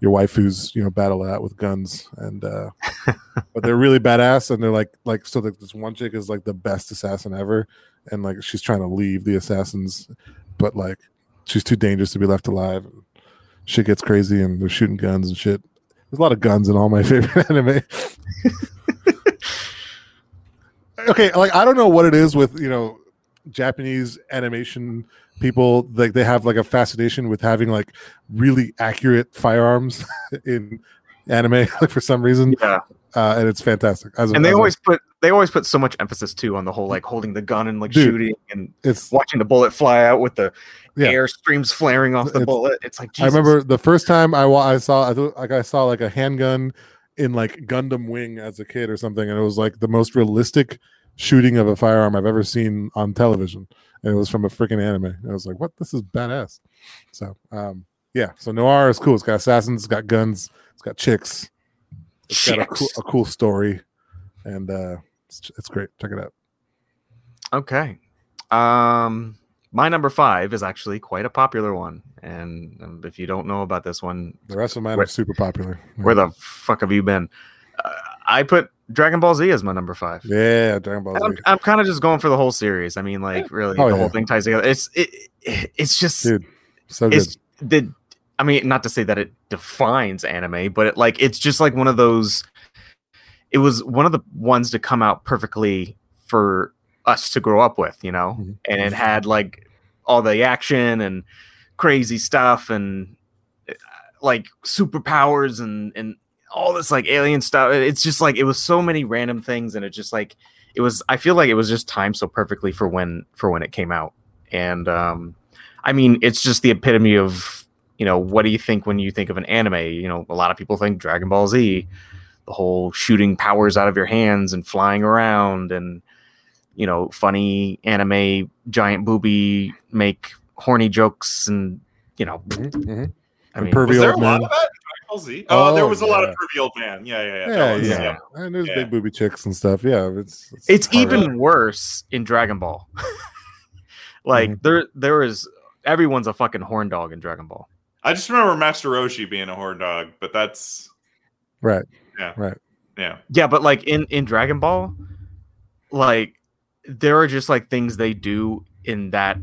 your waifus you know battle out with guns and uh but they're really badass and they're like like so like this one chick is like the best assassin ever and like she's trying to leave the assassins but like she's too dangerous to be left alive and shit gets crazy and they're shooting guns and shit there's a lot of guns in all my favorite anime okay, like I don't know what it is with you know Japanese animation people. Like they have like a fascination with having like really accurate firearms in anime, like for some reason, Yeah, uh, and it's fantastic. As a- and they a- always put they always put so much emphasis too on the whole like holding the gun and like Dude. shooting and it's. watching the bullet fly out with the Yeah. air streams flaring off the It's- bullet. It's like I remember the first time I wa- I saw I thought, like I saw like a handgun in like Gundam Wing as a kid or something, and it was like the most realistic shooting of a firearm I've ever seen on television, and it was from a freaking anime. And I was like, "What? This is badass." So, um, yeah. So Noir is cool. It's got assassins, it's got guns, it's got chicks, it's got a cool, a cool story, and uh, it's, it's great. Check it out. Okay. Um, my number five is actually quite a popular one, and um, if you don't know about this one, The rest of mine Where- are super popular. where the fuck have you been? Uh, I put Dragon Ball Z as my number five. yeah, Dragon Ball I'm, Z, I'm kind of just going for the whole series. I mean, like, really, Oh, the yeah. whole thing ties together. It's it, it's just dude, so good. it's the. I mean, not to say that it defines anime, but it, like it's just like one of those. It was one of the ones to come out perfectly for us to grow up with, you know, Mhm. and it had like all the action and crazy stuff and uh, like superpowers and and all this like alien stuff. It's just like it was so many random things, and it just like it was. I feel like it was just timed so perfectly for when for when it came out, and um, I mean, it's just the epitome of you know what do you think when you think of an anime? You know, a lot of people think Dragon Ball Z, the whole shooting powers out of your hands and flying around, and you know, funny anime giant booby make horny jokes, and you know, Mhm, mhm. I mean, Was there a old lot man. of that? in Dragon Ball Z? Oh, there Oh, was a lot of yeah. pervy old man. Yeah, yeah, yeah. Yeah, was- yeah, and there's Yeah. big booby chicks and stuff. Yeah, it's it's hard. even worse in Dragon Ball. like Mhm. there there is everyone's a fucking horn dog in Dragon Ball. I just remember Master Roshi being a horn dog, but that's right. Yeah. right. yeah. Yeah, but like in in Dragon Ball, like there are just like things they do in that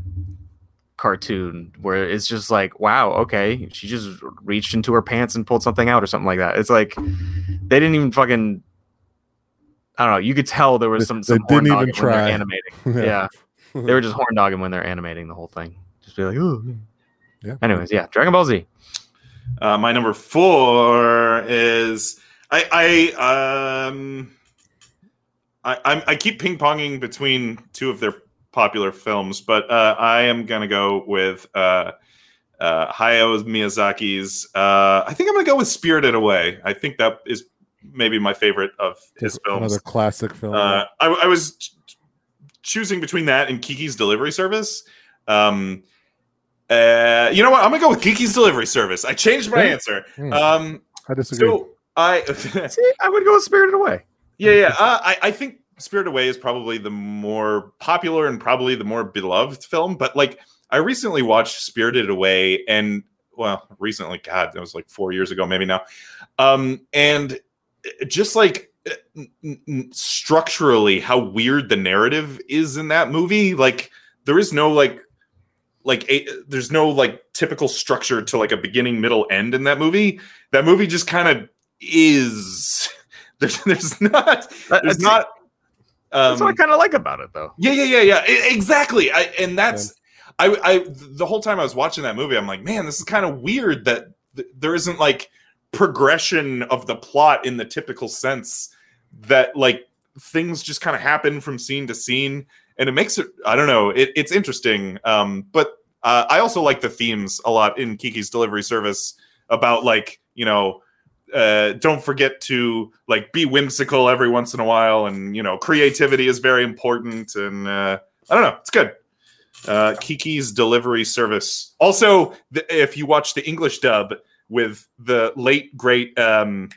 cartoon where it's just like, wow, okay, she just reached into her pants and pulled something out or something like that. It's like they didn't even fucking. I don't know. You could tell there was They- some. they some horn didn't even when they're try. animating. yeah. they were just horn dogging when they're animating the whole thing. Just be like, ooh. Yeah. Anyways, yeah, Dragon Ball Z. Uh, my number four is I I um I I'm, I keep ping ponging between two of their popular films, but uh, I am gonna go with uh, uh, Hayao Miyazaki's. Uh, I think I'm gonna go with Spirited Away. I think that is maybe my favorite of his films. Another classic film. Uh, I, I was ch- choosing between that and Kiki's Delivery Service. Um, uh, you know what? I'm gonna go with Kiki's Delivery Service. I changed my answer. Hmm, Um, I disagree. so I, See, I would go with Spirited Away. Yeah, yeah. Uh, I, I think Spirit Away is probably the more popular and probably the more beloved film. But like, I recently watched Spirited Away, and well, recently, God, that was like four years ago, maybe now. Um, and just like uh, structurally, how weird the narrative is in that movie. Like, there is no like like a, there's no like typical structure to like a beginning middle end in that movie that movie just kind of is there's there's not. There's That's, not um that's what I kind of like about it, though. yeah yeah yeah yeah. Exactly. I, and that's I, I the whole time i was watching that movie i'm like man this is kind of weird that th- there isn't like progression of the plot in the typical sense that like things just kind of happen from scene to scene and it makes it i don't know it, it's interesting. Um but uh, i also like the themes a lot in kiki's delivery service about like you know uh, don't forget to like be whimsical every once in a while and you know creativity is very important and uh, i don't know it's good uh, kiki's delivery service also the, if you watch the english dub with the late great um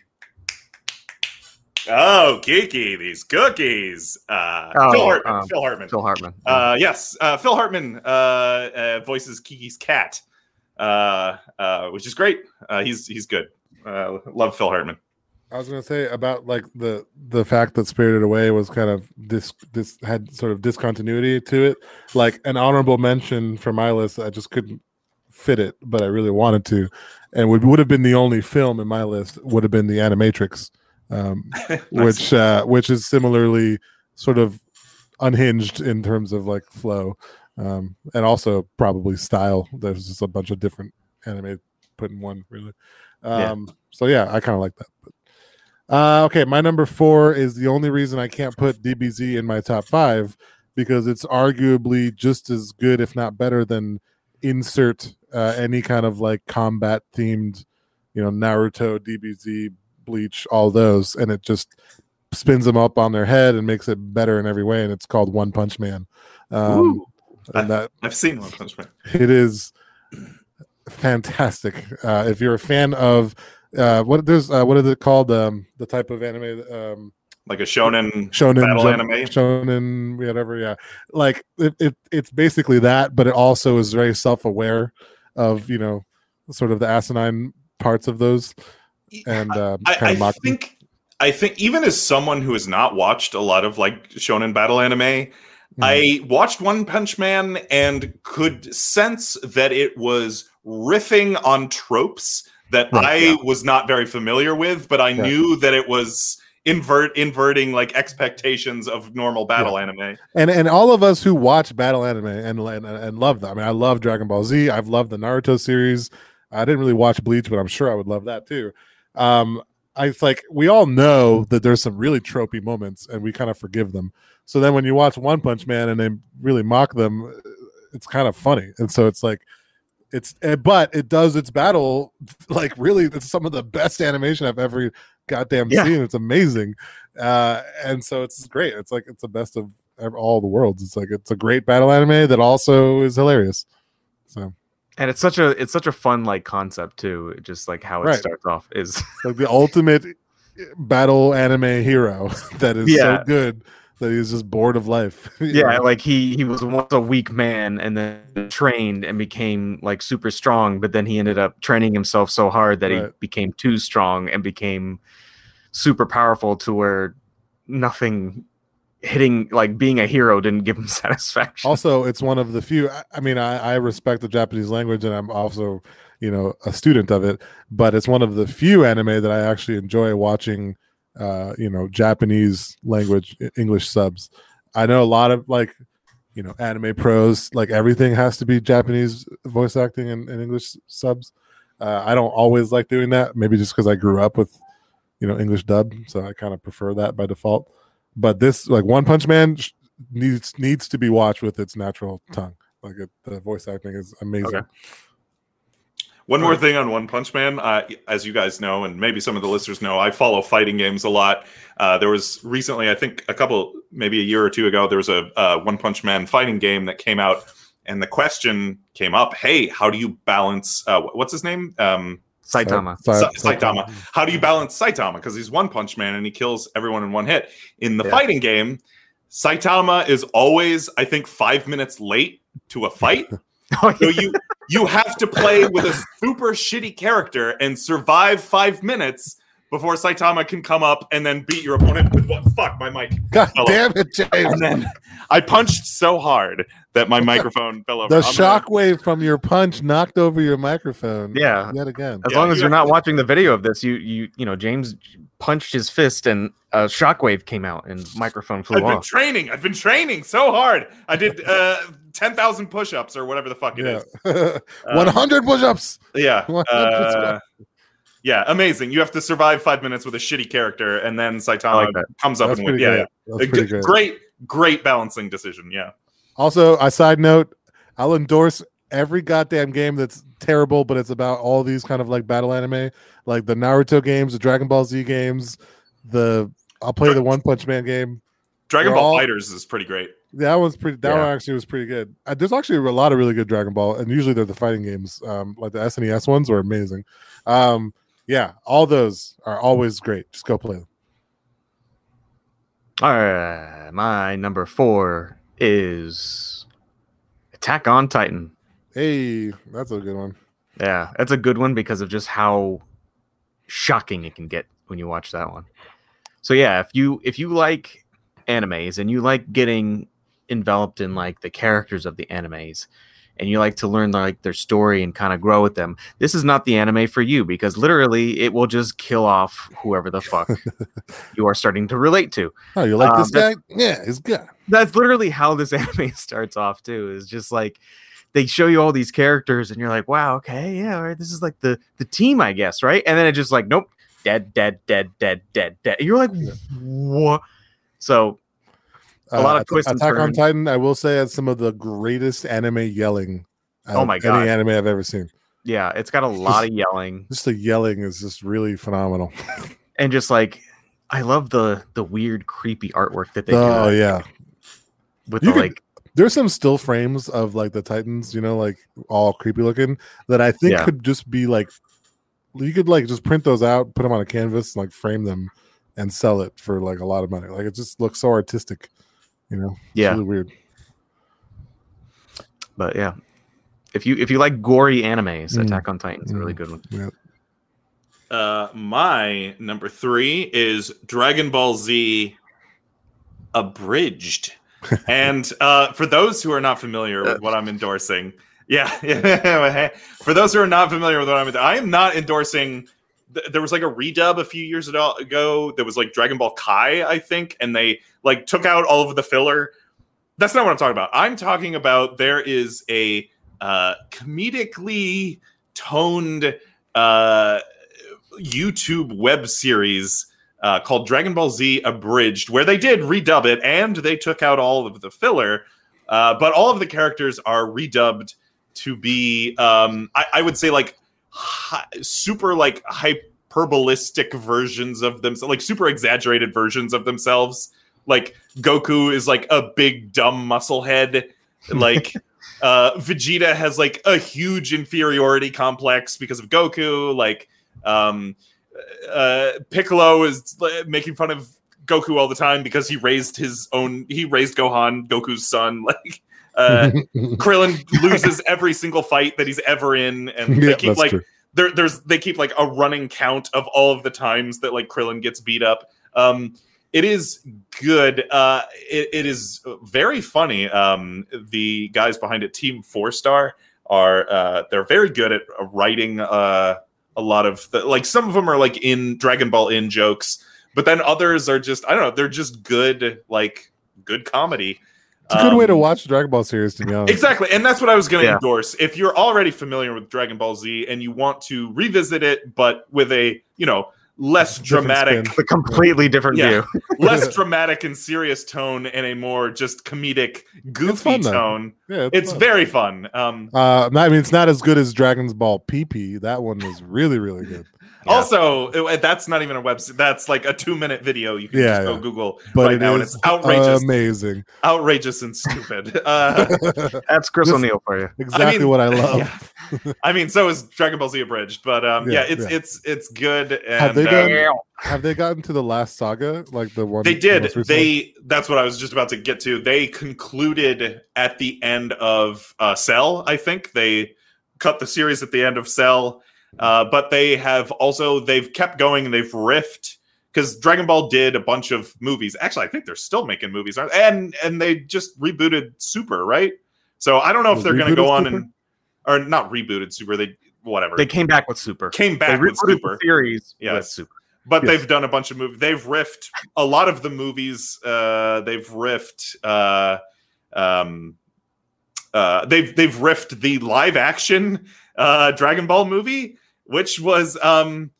oh kiki these cookies uh Oh, phil hartman um, phil hartman Phil Hartman. uh, yes, uh, Phil Hartman uh, uh, voices Kiki's cat, uh, uh, which is great. Uh, he's he's good. Uh, love Phil Hartman. I was gonna say about like the the fact that Spirited Away was kind of this this had sort of discontinuity to it. Like an honorable mention for my list, I just couldn't fit it, but I really wanted to, and would would have been the only film in my list would have been the Animatrix, um, which uh, which is similarly sort of unhinged in terms of like flow, um, and also probably style. There's just a bunch of different anime put in one, really. Yeah. Um, So yeah, I kind of like that. But, uh, okay, my number four is the only reason I can't put DBZ in my top five because it's arguably just as good, if not better, than insert uh, any kind of like combat themed, you know, Naruto, DBZ, Bleach, all those, and it just spins them up on their head and makes it better in every way. And it's called One Punch Man. Um, Ooh. and that I've seen One Punch Man. it is fantastic. Uh, if you're a fan of uh, what there's uh, what is it called? Um, the type of anime um, Like a shonen shonen Battle jump- anime? shonen whatever. Yeah, like it, it it's basically that, but it also is very self aware of you know sort of the asinine parts of those and I, kind of I mock think I think even as someone who has not watched a lot of like shonen battle anime, Hmm. I watched One Punch Man and could sense that it was riffing on tropes that Right, I yeah. was not very familiar with, but I Yeah. knew that it was invert inverting like expectations of normal battle anime. and and all of us who watch battle anime and and, and love them. I mean, I love Dragon Ball Z. I've loved the Naruto series. I didn't really watch Bleach, but I'm sure I would love that too. Um, I it's like we all know that there's some really tropey moments, and we kind of forgive them. So then when you watch One Punch Man and they really mock them, it's kind of funny. And so it's like it's eh, but it does its battle like really it's some of the best animation I've ever goddamn Yeah. seen. It's amazing. Uh and so it's great. It's like it's the best of all the worlds. It's like it's a great battle anime that also is hilarious. So and it's such a it's such a fun like concept too. Just like how it Right. starts off is like the ultimate battle anime hero that is Yeah. so good that he's just bored of life. Yeah, know? like he he was once a weak man and then trained and became like super strong, but then he ended up training himself so hard that he became too strong and became super powerful to where nothing hitting like being a hero didn't give him satisfaction. also it's one of the few I, I mean I, I respect the japanese language and i'm also you know a student of it but it's one of the few anime that i actually enjoy watching uh you know japanese language english subs. I know a lot of like you know anime pros like everything has to be japanese voice acting and, and english subs. Uh, i don't always like doing that maybe just because i grew up with you know english dub so i kind of prefer that by default. But this like one punch man sh- needs needs to be watched with its natural tongue. Like it, the voice acting is amazing. Okay. One more thing on One Punch Man, uh, as you guys know, and maybe some of the listeners know, I follow fighting games a lot. Uh, there was recently, I think, a couple, maybe a year or two ago, there was a uh, One Punch Man fighting game that came out, and the question came up: Hey, how do you balance? Uh, what's his name? Um, Saitama. Sa- Sa- Saitama. How do you balance Saitama? Because he's One Punch Man and he kills everyone in one hit. In the Yeah. fighting game, Saitama is always, I think, five minutes late to a fight. Oh, So you you have to play with a super shitty character and survive five minutes before Saitama can come up and then beat your opponent with what? Fuck my mic. god Hello. damn it james And then I punched so hard that my microphone fell over. the I'm shockwave from your punch knocked over your microphone Yeah. yet again As Yeah, long as you you're not watching the video of this, you you you know James punched his fist and a shockwave came out and microphone flew I've been off. training. I've been training so hard. I did uh, ten thousand push-ups or whatever the fuck it is. yeah Um, 100 push-ups Yeah. 100 Uh, yeah, amazing. You have to survive five minutes with a shitty character, and then I Saitama like comes up that's and wins. Yeah, yeah. that's pretty g- great great, great balancing decision. Yeah. Also, a side note, I'll endorse every goddamn game that's terrible, but it's about all these kind of like battle anime, like the Naruto games, the Dragon Ball Z games, the I'll play the One Punch Man game. Dragon They're Ball all- Fighters is pretty great. That one's pretty. That Yeah. one actually was pretty good. Uh, there's actually a lot of really good Dragon Ball, and usually they're the fighting games. Um, like the SNES ones are amazing. Um, yeah, all those are always great. Just go play them. All right, my number four is Attack on Titan. Hey, that's a good one. Yeah, that's a good one because of just how shocking it can get when you watch that one. So yeah, if you if you like animes and you like getting enveloped in like the characters of the animes, and you like to learn like their story and kind of grow with them, this is not the anime for you because literally it will just kill off whoever the fuck you are starting to relate to. Oh, you like Um, this guy? Yeah, he's good. That's literally how this anime starts off too. Is just like they show you all these characters and you're like, wow, okay, yeah, right, this is like the the team, I guess, right? And then it just like, nope, dead, dead, dead, dead, dead, dead. You're like, what? So A lot of Atta- twists and Uh, Attack on. Titan, I will say, has some of the greatest anime yelling. Oh my God. Any anime I've ever seen. yeah, it's got a lot of yelling Just the yelling is just really phenomenal. and just like I love the the weird, creepy artwork that they oh do yeah, with You the could- like there's some still frames of like the Titans, you know, like all creepy looking that I think Yeah. could just be like you could like just print those out, put them on a canvas, and like frame them and sell it for like a lot of money. Like it just looks so artistic, you know. It's yeah, really weird. but yeah. If you if you like gory animes, Mm. Attack on Titan is a really Mm. good one. Yeah. Uh, my number three is Dragon Ball Z abridged. and uh, for those who are not familiar with what I'm endorsing, yeah, yeah. for those who are not familiar with what I'm, I am not endorsing. Th- There was like a redub a few years ago-. There was like Dragon Ball Kai, I think, and they like took out all of the filler. That's not what I'm talking about. I'm talking about there is a uh, comedically toned uh, YouTube web series uh, called Dragon Ball Z Abridged, where they did redub it and they took out all of the filler, uh, but all of the characters are redubbed to be, um, I, I would say, like hi- super like hyperbolistic versions of themselves, like super exaggerated versions of themselves. Like Goku is like a big dumb muscle head, like. Uh, Vegeta has like a huge inferiority complex because of Goku. Like, um, uh, Piccolo is uh, making fun of Goku all the time because he raised his own. He raised Gohan, Goku's son. Like, uh, Krillin loses every single fight that he's ever in, and they yeah, keep like there, there's they keep like a running count of all of the times that like Krillin gets beat up. Um, it is good. Uh, it, it is very funny. Um, the guys behind it, Team Four Star, are uh, they're very good at writing uh, a lot of the, like some of them are like in Dragon Ball in jokes, but then others are just I don't know. They're just good like good comedy. It's a good way to Um, watch the Dragon Ball series, to be honest. Exactly. And that's what I was going to Yeah. endorse. If you're already familiar with Dragon Ball Z and you want to revisit it, but with a, you know, less Different dramatic, spin. A completely different Yeah. view. less dramatic and serious tone and a more just comedic, goofy fun, tone. Yeah, It's fun. very fun. Um, Uh, I mean, it's not as good as Dragon's Ball PP. That one was really, really good. Yeah. Also, that's not even a website. That's like a two-minute video. You can Yeah, just go yeah. Google But right it now, and it's outrageous, amazing. outrageous and stupid. Uh, That's Chris O'Neill for you. exactly mean, what I love. yeah. I mean, so is Dragon Ball Z abridged, but um, yeah, Yeah, it's yeah. it's it's good. And, Have they um, done- Have they gotten to the last saga, like the one They did. most recently? They that's what I was just about to get to. They concluded at the end of uh, Cell. I think they cut the series at the end of Cell, uh, but they have also they've kept going and they've riffed because Dragon Ball did a bunch of movies. Actually, I think they're still making movies, aren't and and they just rebooted Super, right? So I don't know if They they're going to go on Super? and or not rebooted Super. They whatever They came back with Super. came They back with Super the series Yeah. with Super. but Yes. they've done a bunch of movies. They've riffed a lot of the movies. Uh, they've riffed. Uh, um, uh, they've they've riffed the live action uh, Dragon Ball movie, which was. Um,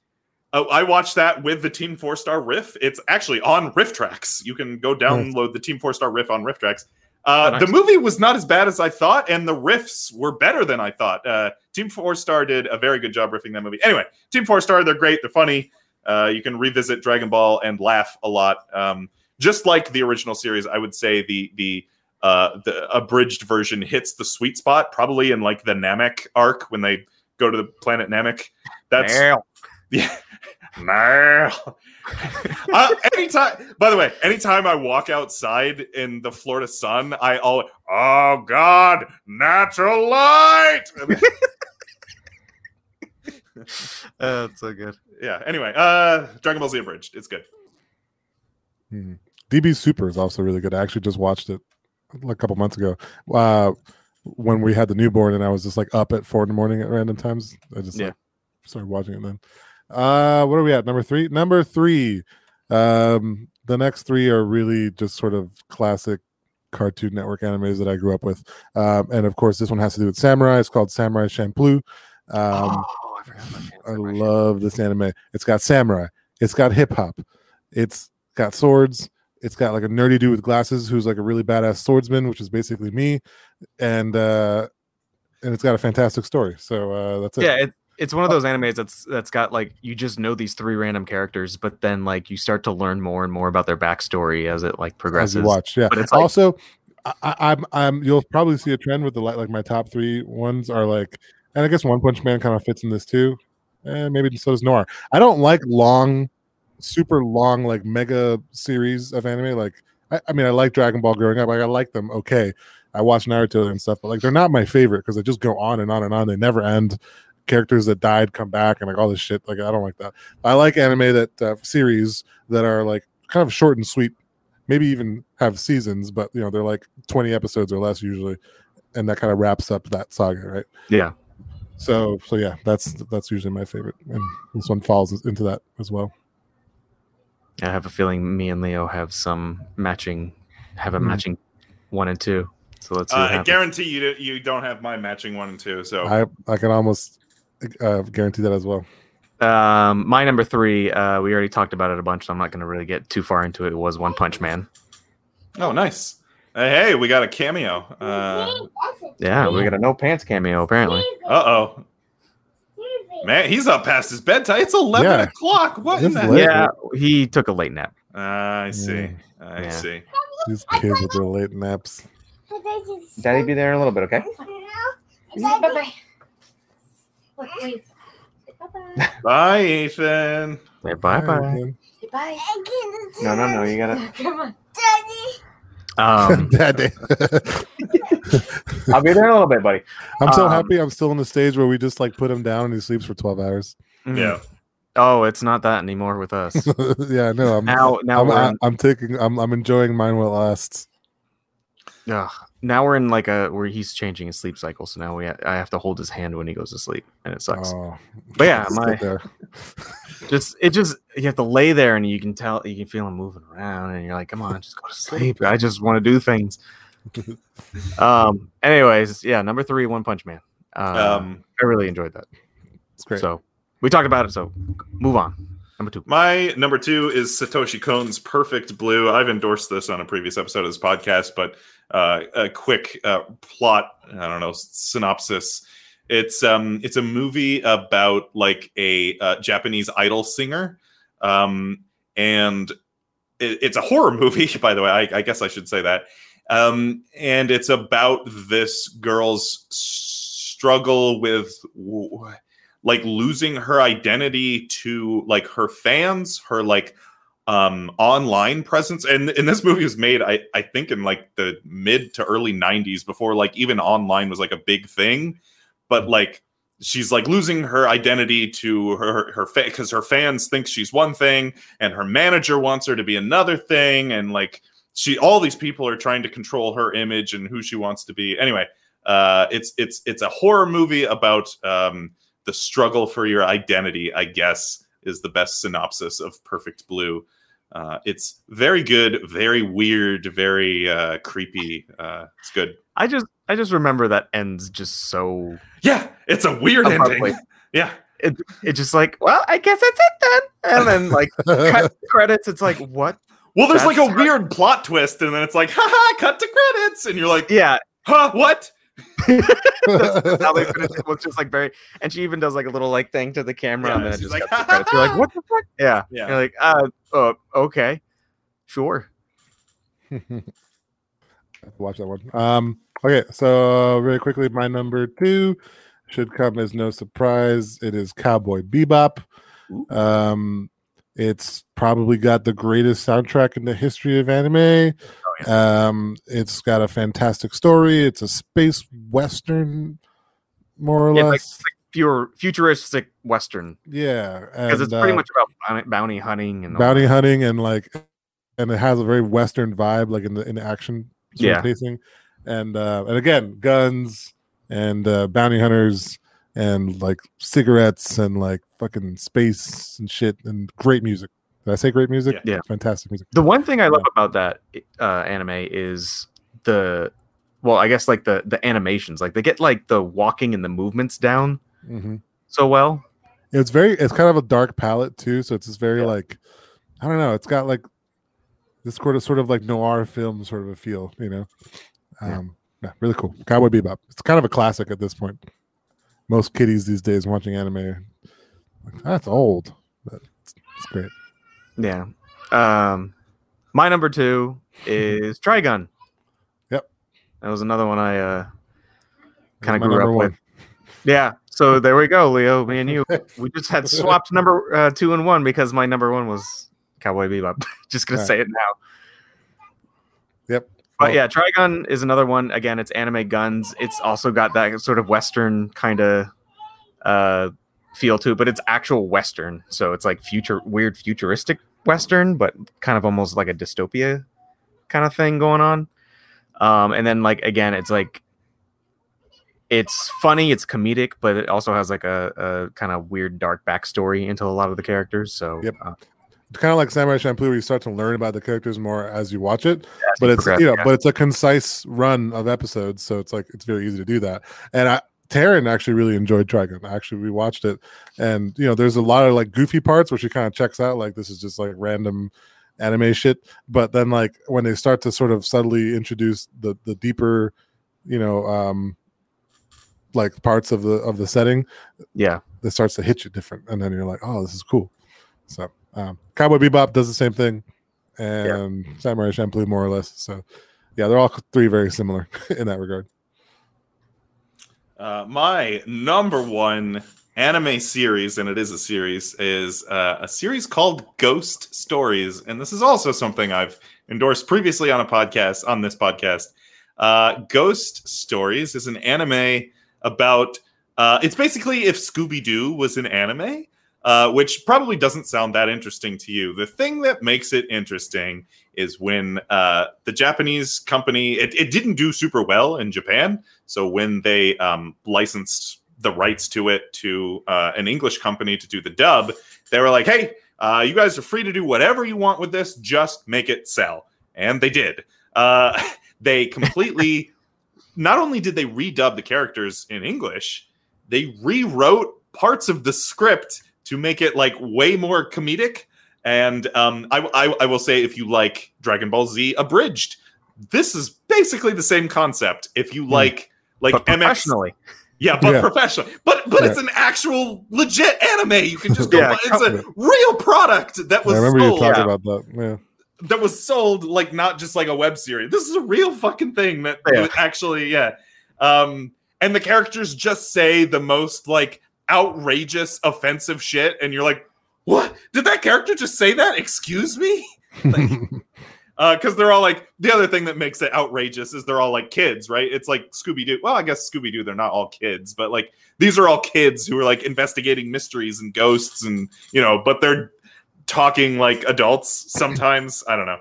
uh, I watched that with the Team Four Star riff. It's actually on RiffTrax. You can go download the Team Four Star riff on RiffTrax. Uh, Oh, nice. The movie was not as bad as I thought, and the riffs were better than I thought. Uh, Team Four Star did a very good job riffing that movie. Anyway, Team Four Star, they're great, they're funny. Uh, you can revisit Dragon Ball and laugh a lot. Um, just like the original series, I would say the the uh, the abridged version hits the sweet spot, probably in like the Namek arc when they go to the planet Namek. That's Meow. yeah. No. uh, anytime. By the way, anytime I walk outside in the Florida sun, I all oh god, natural light. Uh, that's so good. yeah. Anyway, uh, Dragon Ball Z abridged. It's good. DB Super is also really good. I actually just watched it a couple months ago. Uh, when we had the newborn, and I was just like up at four in the morning at random times. I just Yeah. like started watching it then. Uh, what are we at? Number three. Number three. Um, the next three are really just sort of classic Cartoon Network animes that I grew up with, um, and of course, this one has to do with samurai. It's called Samurai Champloo. Um, oh, I forgot about that. I love this anime. It's got samurai. It's got hip hop. It's got swords. It's got like a nerdy dude with glasses who's like a really badass swordsman, which is basically me, and uh and it's got a fantastic story. So uh that's it. yeah it, it's one of those animes that's that's got like you just know these three random characters but then like you start to learn more and more about their backstory as it like as progresses you watch. Yeah. But it's like- also, I, I'm I'm you'll probably see a trend with the li- like my top three ones are like, and I guess One Punch Man kind of fits in this too. And maybe so does Noir. I don't like long, super long like mega series of anime. Like I, I mean, I like Dragon Ball growing up. Like I like them. Okay, I watch Naruto and stuff, but like they're not my favorite because they just go on and on and on. They never end. Characters that died come back and like all this shit. Like I don't like that. I like anime that uh, series that are like kind of short and sweet maybe even have seasons, but you know they're like twenty episodes or less usually, and that kind of wraps up that saga, right? yeah So, so yeah, that's that's usually my favorite, and this one falls into that as well. I have a feeling me and leo have some matching have a Hmm. matching one and two so let's see Uh, I guarantee you don't- you don't have my matching one and two. So I I can almost uh, guarantee that as well. um my number three uh we already talked about it a bunch so i'm not going to really get too far into it, it was one punch man oh, nice. Uh, hey, we got a cameo. Uh yeah we got a no pants cameo apparently Uh oh, man, he's up past his bedtime. It's eleven Yeah. o'clock. What in the? late. yeah he took a late nap Ah, I see. I Yeah. see. These kids with their late naps. daddy be there in a little bit okay Bye bye. Bye Bye, Ethan. yeah, bye bye Bye. bye. no no no you gotta Come on. Daddy. Um Daddy. I'll be there in a little bit buddy I'm so Um, happy. I'm still in the stage where we just like put him down and he sleeps for 12 hours. Mhm. Yeah. oh it's not that anymore with us yeah, no, I'm now now I'm, we're I, in, I'm taking I'm I'm enjoying mine while it lasts. ugh, now we're in like a where he's changing his sleep cycle so now we ha- i have to hold his hand when he goes to sleep and it sucks Oh, But yeah, let's my- there. just it just you have to lay there and you can tell you can feel him moving around and you're like come on just go to sleep i just want to do things um anyways yeah number three one punch man um, Um, i really enjoyed that It's great. so we talked about it so move on number two My number two is Satoshi Kon's Perfect Blue. I've endorsed this on a previous episode of this podcast, but uh, a quick uh, plot, I don't know, synopsis. It's um, it's a movie about like a uh, Japanese idol singer, um, and it, it's a horror movie. By the way, I, I guess I should say that. Um, and it's about this girl's struggle with like losing her identity to like her fans, her like um online presence. And and this movie was made, I I think, in like the mid to early '90s, before like even online was like a big thing. But like she's like losing her identity to her her because her fans think she's one thing, and her manager wants her to be another thing, and like she all these people are trying to control her image and who she wants to be. Anyway, uh, it's it's it's a horror movie about um the struggle for your identity, I guess, is the best synopsis of Perfect Blue. Uh, it's very good, very weird, very uh, creepy. Uh, it's good. i just i just remember that ends just so Yeah, it's a weird Abruptly. ending. Yeah, it, it's just like well i guess that's it then and then like cut credits it's like what well, there's like a That's- weird plot twist, and then it's like, haha, cut to credits, and you're like, yeah huh, what? that's, that's how they finish it was just like very and she even does like a little like thing to the camera Yeah, and then it she's just like, cuts to. You're like what the fuck yeah Yeah. you're like uh, uh okay sure Watch that one. Um, okay, so really quickly, my number two should come as no surprise. It is Cowboy Bebop. Um, it's probably got the greatest soundtrack in the history of anime. Um, it's got a fantastic story. It's a space western, more or Yeah, like- less. pure futuristic western yeah, because it's pretty uh, much about bounty, hunting and bounty hunting and like and it has a very western vibe like in the in the action Yeah. pacing and uh, and again, guns and uh, bounty hunters and like cigarettes and like fucking space and shit and great music. Did I say great music? Yeah. Yeah. fantastic music. The one thing I love about that uh, anime is the well, I guess like the the animations. Like they get like the walking and the movements down hmm so well. It's very, it's kind of a dark palette too, so it's just very Yeah. like, I don't know, it's got like this sort of sort of like noir film sort of a feel, you know. Yeah. Um, yeah, really cool. Cowboy Bebop. It's kind of a classic at this point. Most kiddies these days watching anime. Like, that's old, but it's, it's great. Yeah. Um, my number two is Trigun. Yep. That was another one I uh, kind of grew up one. with. Yeah. So there we go, Leo. Me and you. We just had swapped number uh, two and one because my number one was Cowboy Bebop. just gonna Right. say it now. Yep. But yeah, Trigun is another one. Again, it's anime guns. It's also got that sort of Western kind of uh, feel to it, but it's actual Western. So it's like future, weird futuristic Western, but kind of almost like a dystopia kind of thing going on. Um, and then like again, it's like it's funny, it's comedic, but it also has like a, a kind of weird dark backstory into a lot of the characters. So Yep. uh, kind of like Samurai Champloo, where you start to learn about the characters more as you watch it. as but it's you know, yeah. but it's a concise run of episodes, so it's like it's very easy to do that. And I, Taryn actually really enjoyed Trigun. Actually, we watched it, and you know, there's a lot of like goofy parts where she kind of checks out, like this is just like random anime shit. But then, like when they start to sort of subtly introduce the the deeper, you know, um, like parts of the of the setting, yeah. it starts to hit you different, and then you're like, oh, this is cool. So, um, Cowboy Bebop does the same thing, and Samurai Champloo more or less. So, yeah, they're all three very similar in that regard. Uh, my number one anime series, and it is a series, is uh, a series called Ghost Stories, and this is also something I've endorsed previously on a podcast on this podcast. Uh, Ghost Stories is an anime about. Uh, it's basically if Scooby Doo was an anime, uh, which probably doesn't sound that interesting to you. The thing that makes it interesting is when uh, the Japanese company it, it didn't do super well in Japan. So when they um, licensed the rights to it to uh, an English company to do the dub, they were like, "Hey, uh, you guys are free to do whatever you want with this. Just make it sell." And they did. Uh, they completely. not only did they redub the characters in English, they rewrote parts of the script to make it like way more comedic. And um, I, I, I will say, if you like Dragon Ball Z abridged, this is basically the same concept. If you like like But MX, professionally. yeah, but Yeah. professional, but but Yeah. it's an actual legit anime. You can just go. Yeah, buy, it's a real product that was I remember you sold. talking yeah. about that. Yeah. That was sold like not just like a web series. This is a real fucking thing that Yeah. actually yeah. Um, and the characters just say the most like outrageous, offensive shit, and you're like, what? Did that character just say that? Excuse me? because they're all like the other thing that makes it outrageous is they're all like kids, right? It's like Scooby Doo. Well, I guess Scooby Doo, they're not all kids, but like these are all kids who are like investigating mysteries and ghosts, and you know, but they're talking like adults sometimes. I don't know.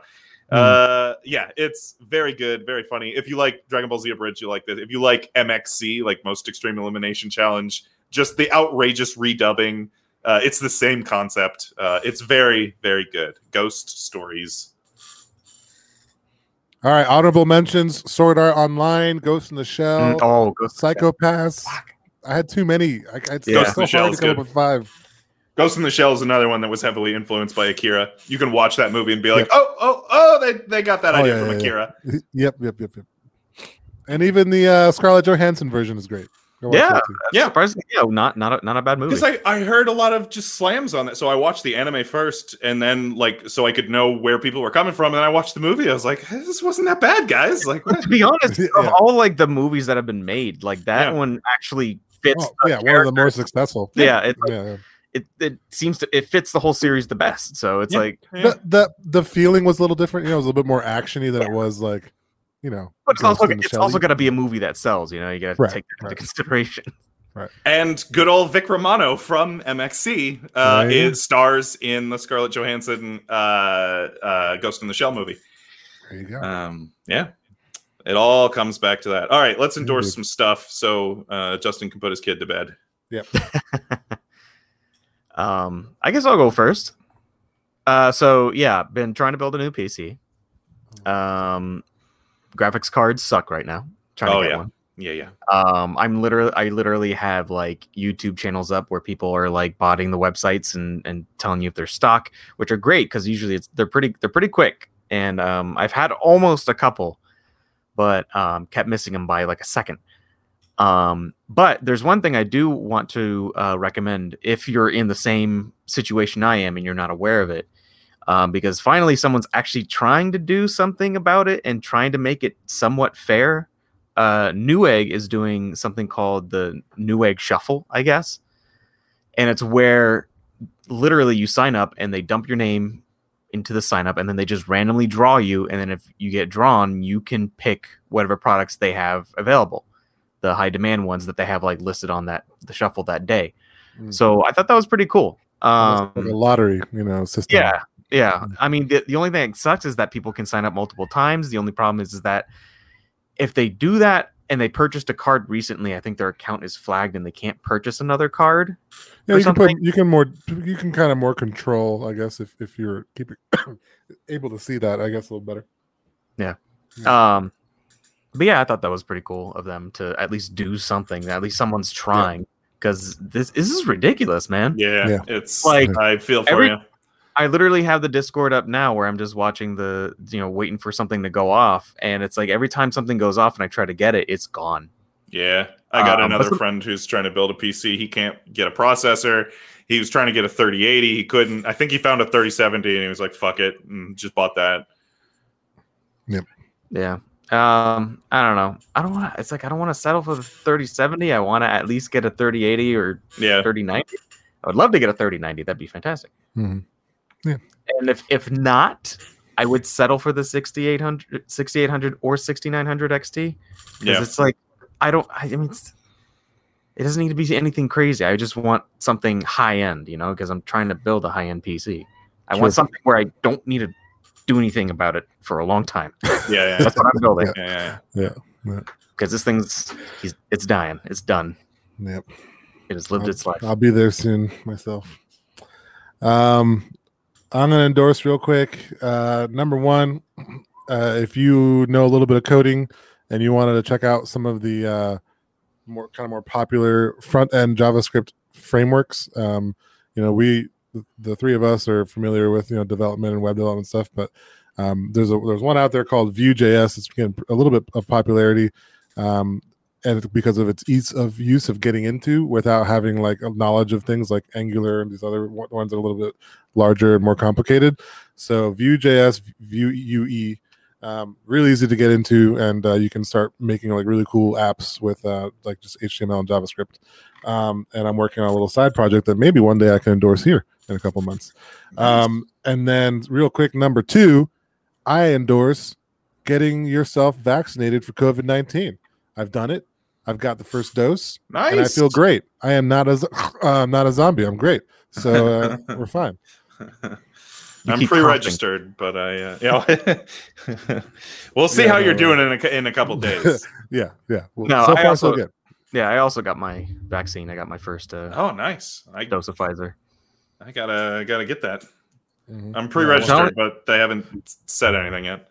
Uh, yeah, it's very good, very funny. If you like Dragon Ball Z Abridged, you like this. If you like MXC, like Most Extreme Elimination Challenge, just the outrageous redubbing. Uh, it's the same concept. Uh, it's very, very good. Ghost stories. All right, honorable mentions: Sword Art Online, Ghost in the Shell, Mm, oh, Ghost Psycho-Pass. I had too many. I, it's Yeah. so Ghost in the Shell hard is to come up good. with five. Ghost in the Shell is another one that was heavily influenced by Akira. You can watch that movie and be like, oh, oh, oh, they, they got that Oh, idea yeah, from yeah, yeah. Akira. yep, yep, yep, yep. And even the uh, Scarlett Johansson version is great. Go watch Yeah. Yeah. surprisingly, yeah, not not a, not a bad movie. Because I, I heard a lot of just slams on it. So I watched the anime first and then like so I could know where people were coming from. And then I watched the movie. I was like, this wasn't that bad, guys. Like to be honest, Yeah. of all like the movies that have been made, like that Yeah. one actually fits. Oh, the yeah, one of the more successful. Yeah, it's like, yeah, yeah. it it seems to it fits the whole series the best. So it's Yeah. like, Yeah. The, the the feeling was a little different. You know, it was a little bit more actiony than it was like, you know. but it's also in it's also got to be a movie that sells. You know, you got to Right, take that into consideration. right. And good old Vic Romano from MXC uh, Right. is stars in the Scarlett Johansson uh, uh, Ghost in the Shell movie. There you go. Um, yeah. It all comes back to that. All right, let's endorse Indeed. some stuff so uh, Justin can put his kid to bed. Yep. um, I guess I'll go first. Uh, so yeah, been trying to build a new PC. Um, graphics cards suck right now. Trying Oh, to get yeah. one. Yeah, yeah. Um, I'm literally, I literally have like YouTube channels up where people are like botting the websites and and telling you if they're stock, which are great because usually it's they're pretty they're pretty quick. And um, I've had almost a couple, but um, kept missing them by like a second. Um, but there's one thing I do want to uh, recommend if you're in the same situation I am and you're not aware of it, um, because finally someone's actually trying to do something about it and trying to make it somewhat fair. Uh, Newegg is doing something called the Newegg Shuffle, I guess, and it's where literally you sign up and they dump your name into the sign up and then they just randomly draw you and then if you get drawn you can pick whatever products they have available the high demand ones that they have like listed on that the shuffle that day Mm. so i thought that was pretty cool um like a lottery, you know, system. yeah yeah Mm. i mean the, the only thing that sucks is that people can sign up multiple times the only problem is, is that if they do that and they purchased a card recently i think their account is flagged and they can't purchase another card yeah. or You can put, you can more, you can kind of more control, I guess, if if you're keeping able to see that, I guess a little better. Yeah. Um, but yeah, I thought that was pretty cool of them to at least do something. At least someone's trying because this this is ridiculous, man. Yeah, Yeah. it's Like, like I feel for every- you. I literally have the Discord up now where I'm just watching the you know waiting for something to go off, and it's like every time something goes off and I try to get it, it's gone. Yeah, I got Um, another some- friend who's trying to build a PC. He can't get a processor. He was trying to get a 3080. He couldn't. I think he found a 3070 and he was like, "Fuck it," and just bought that. Yeah. Um, I don't know. I don't want to. It's like I don't want to settle for the 3070. I want to at least get a 3080 or Yeah, 3090. I would love to get a 3090. That'd be fantastic. Mhm. And if if not, I would settle for the 6800, 6800 or 6900 XT because yeah, it's like I don't. I mean, it doesn't need to be anything crazy. I just want something high end, you know, because I'm trying to build a high end PC. I Sure. want something where I don't need to do anything about it for a long time. yeah, yeah. That's what I'm building yeah, yeah. because this thing's he's, it's dying. It's done. Yep. It has lived I'll, its life. I'll be there soon myself. Um, I'm gonna endorse real quick. Uh, number one, uh, if you know a little bit of coding and you wanted to check out some of the uh, more kind of more popular front end JavaScript frameworks, um, you know, we the, the three of us are familiar with you know development and web development stuff, but um, there's a there's one out there called Vue.js. It's getting a little bit of popularity. Um, and because of its ease of use of getting into without having like a knowledge of things like Angular and these other one- ones that are a little bit larger and more complicated. So Vue.js, Vue UE, um, really easy to get into, and uh, you can start making like really cool apps with uh, like just HTML and JavaScript. Um, and I'm working on a little side project that maybe one day I can endorse here in a couple months. Um, and then, real quick, number two, I endorse getting yourself vaccinated for COVID 19. I've done it. I've got the first dose, nice. and I feel great. I am not a z- uh, not a zombie. I'm great. So uh, we're fine. You I'm pre-registered, but I, uh, yeah. we'll see Yeah, how no, you're no. doing in a, in a couple days. Yeah, yeah. Well, No, so I far so also- good. Yeah, I also got my vaccine. I got my first uh, oh, nice. I, dose of Pfizer. I gotta gotta get that. Mhm. I'm pre-registered, well- but they haven't said anything yet.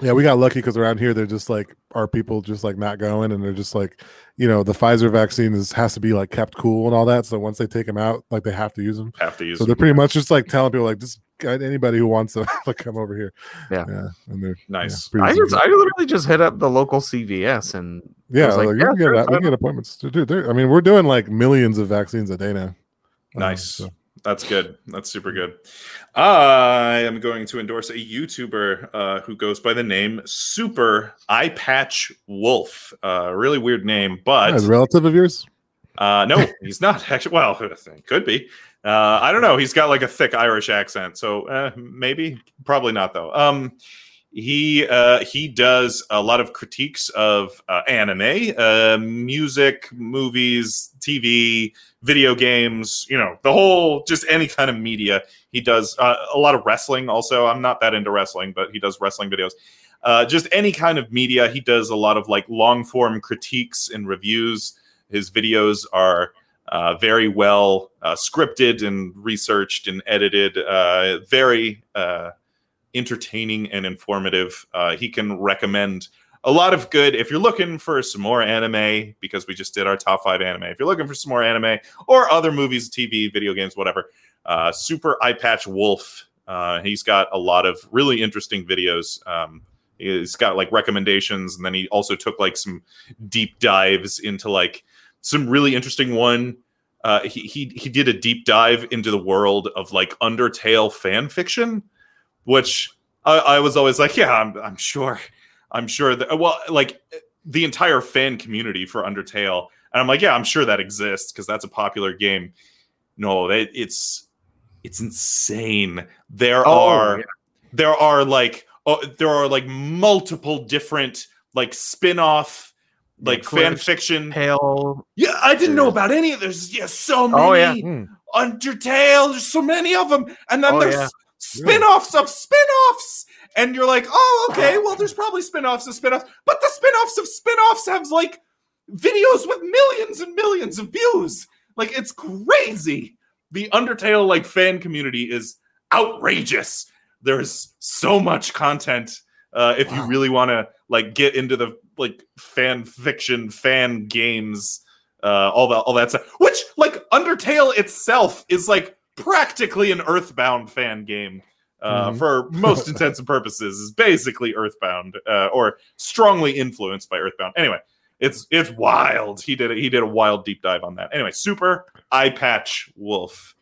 Yeah, we got lucky because around here they're just like our people just like not going, and they're just like, you know, the Pfizer vaccine is has to be like kept cool and all that. So once they take them out, like they have to use them. Have to use. So they're pretty much just like telling people like just anybody who wants to like come over here. Yeah. yeah, and they're nice. yeah, I just. I literally just hit up the local CVS and yeah, was like, like, yeah, you can get sure. We can get appointments. Dude, they're- I mean, we're doing like millions of vaccines a day now. Um, Nice. so- That's good. That's super good. I am going to endorse a YouTuber uh, who goes by the name Super Eyepatch Wolf. Uh, really weird name, but a relative of yours. Uh, no, he's not actually. Well, could be. Uh, I don't know. He's got like a thick Irish accent, so uh, maybe, probably not though. Um, he uh, he does a lot of critiques of uh, anime, uh, music, movies, TV, video games. You know, the whole just any kind of media. He does uh, a lot of wrestling. Also, I'm not that into wrestling, but he does wrestling videos. uh, just any kind of media. He does a lot of like long form critiques and reviews. His videos are uh, very well scripted and researched and edited. Very entertaining and informative. Uh, he can recommend a lot of good. If you're looking for some more anime, because we just did our top five anime. If you're looking for some more anime or other movies, TV, video games, whatever, uh, Super Eyepatch Wolf. Uh, he's got a lot of really interesting videos. Um, he's got like recommendations, and then he also took like some deep dives into like some really interesting one. Uh, he he he did a deep dive into the world of like Undertale fan fiction, which I, I was always like, yeah, I'm I'm sure, I'm sure that well, like the entire fan community for Undertale, and I'm like, yeah, I'm sure that exists because that's a popular game. No, it, it's it's insane. There Oh, are yeah. there are like oh, there are like multiple different like spin-off like fan fiction. Pale. Yeah, I didn't know about any of there's yeah so many Oh, yeah. Hmm. Undertale, there's so many of them. And then Oh, there's yeah. Spin-offs of spin-offs. And you're like, oh, okay, well, there's probably spin-offs of spin-offs, but the spin-offs of spin-offs have like videos with millions and millions of views. Like it's crazy. The Undertale like fan community is outrageous. There's so much content. Uh, if you really want to like get into the like fan fiction, fan games, uh, all that, all that stuff. Which like Undertale itself is like practically an Earthbound fan game. Uh, Mhm. For most intents and purposes, is basically Earthbound, uh, or strongly influenced by Earthbound. Anyway, it's it's wild. He did a, he did a wild deep dive on that. Anyway, super eye patch wolf,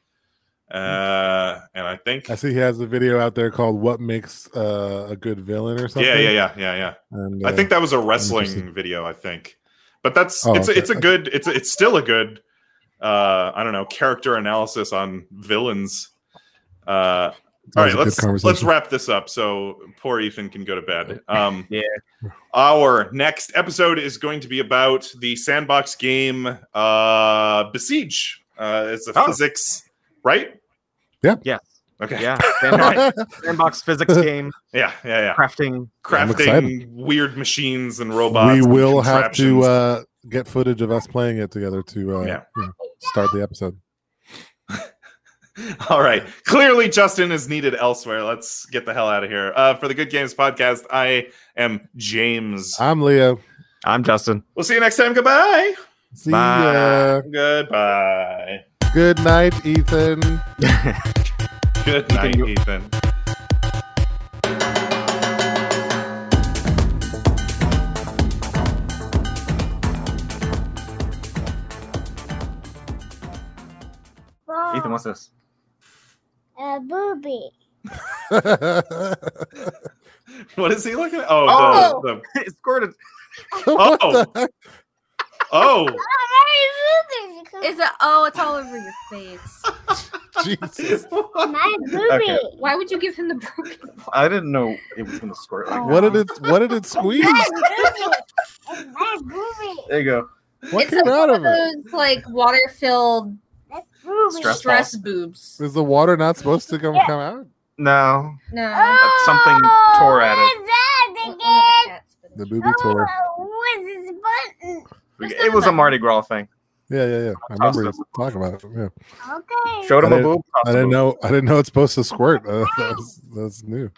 uh, and I think I see he has a video out there called "What Makes uh, a Good Villain" or something. yeah, yeah, yeah, yeah, yeah. And, I uh, think that was a wrestling video. I think, but that's Oh, it's a, okay. it's a good it's it's still a good uh I don't know character analysis on villains. Uh, it's all always right, a good let's let's wrap this up so poor Ethan can go to bed. Um, Yeah. Our next episode is going to be about the sandbox game uh, Besiege. Uh, it's a Oh. physics, right? Yeah yes. Okay. Yeah. Sandbox, sandbox physics game, Yeah. Yeah. Yeah. crafting. Crafting excited. weird machines and robots. we will have to uh, get footage of us playing it together to uh, Yeah. you know, start the episode. All right. Clearly, Justin is needed elsewhere. Let's get the hell out of here. Uh, for the Good Games podcast, I am James. I'm Leo. I'm Justin. We'll see you next time. Goodbye. See Bye. ya. Goodbye. Good night, Ethan. Good night, you- Ethan. Ethan, what's this? A booby. What is he looking at? Oh, Oh! The, the, it squirted. Oh! What Oh. The heck? oh, Is it? Oh, it's all over your face. Jesus. My booby. Okay. Why would you give him the broken? I didn't know it was going to squirt like What did it? What did it squeeze? My booby. My booby. There you go. What it's came like out of of it? those like water-filled Stress stress boobs. Is the water not supposed to come come out? No. No. That's something tore at it. What's that the again? cats put The booby tour. Oh, what's this button? There's It was a that. Mardi Gras thing. Yeah, yeah, yeah. I remember you talking about it. Yeah. Okay. Showed him I a boob. I didn't know. I didn't know it's supposed to squirt. Uh, that was that's new.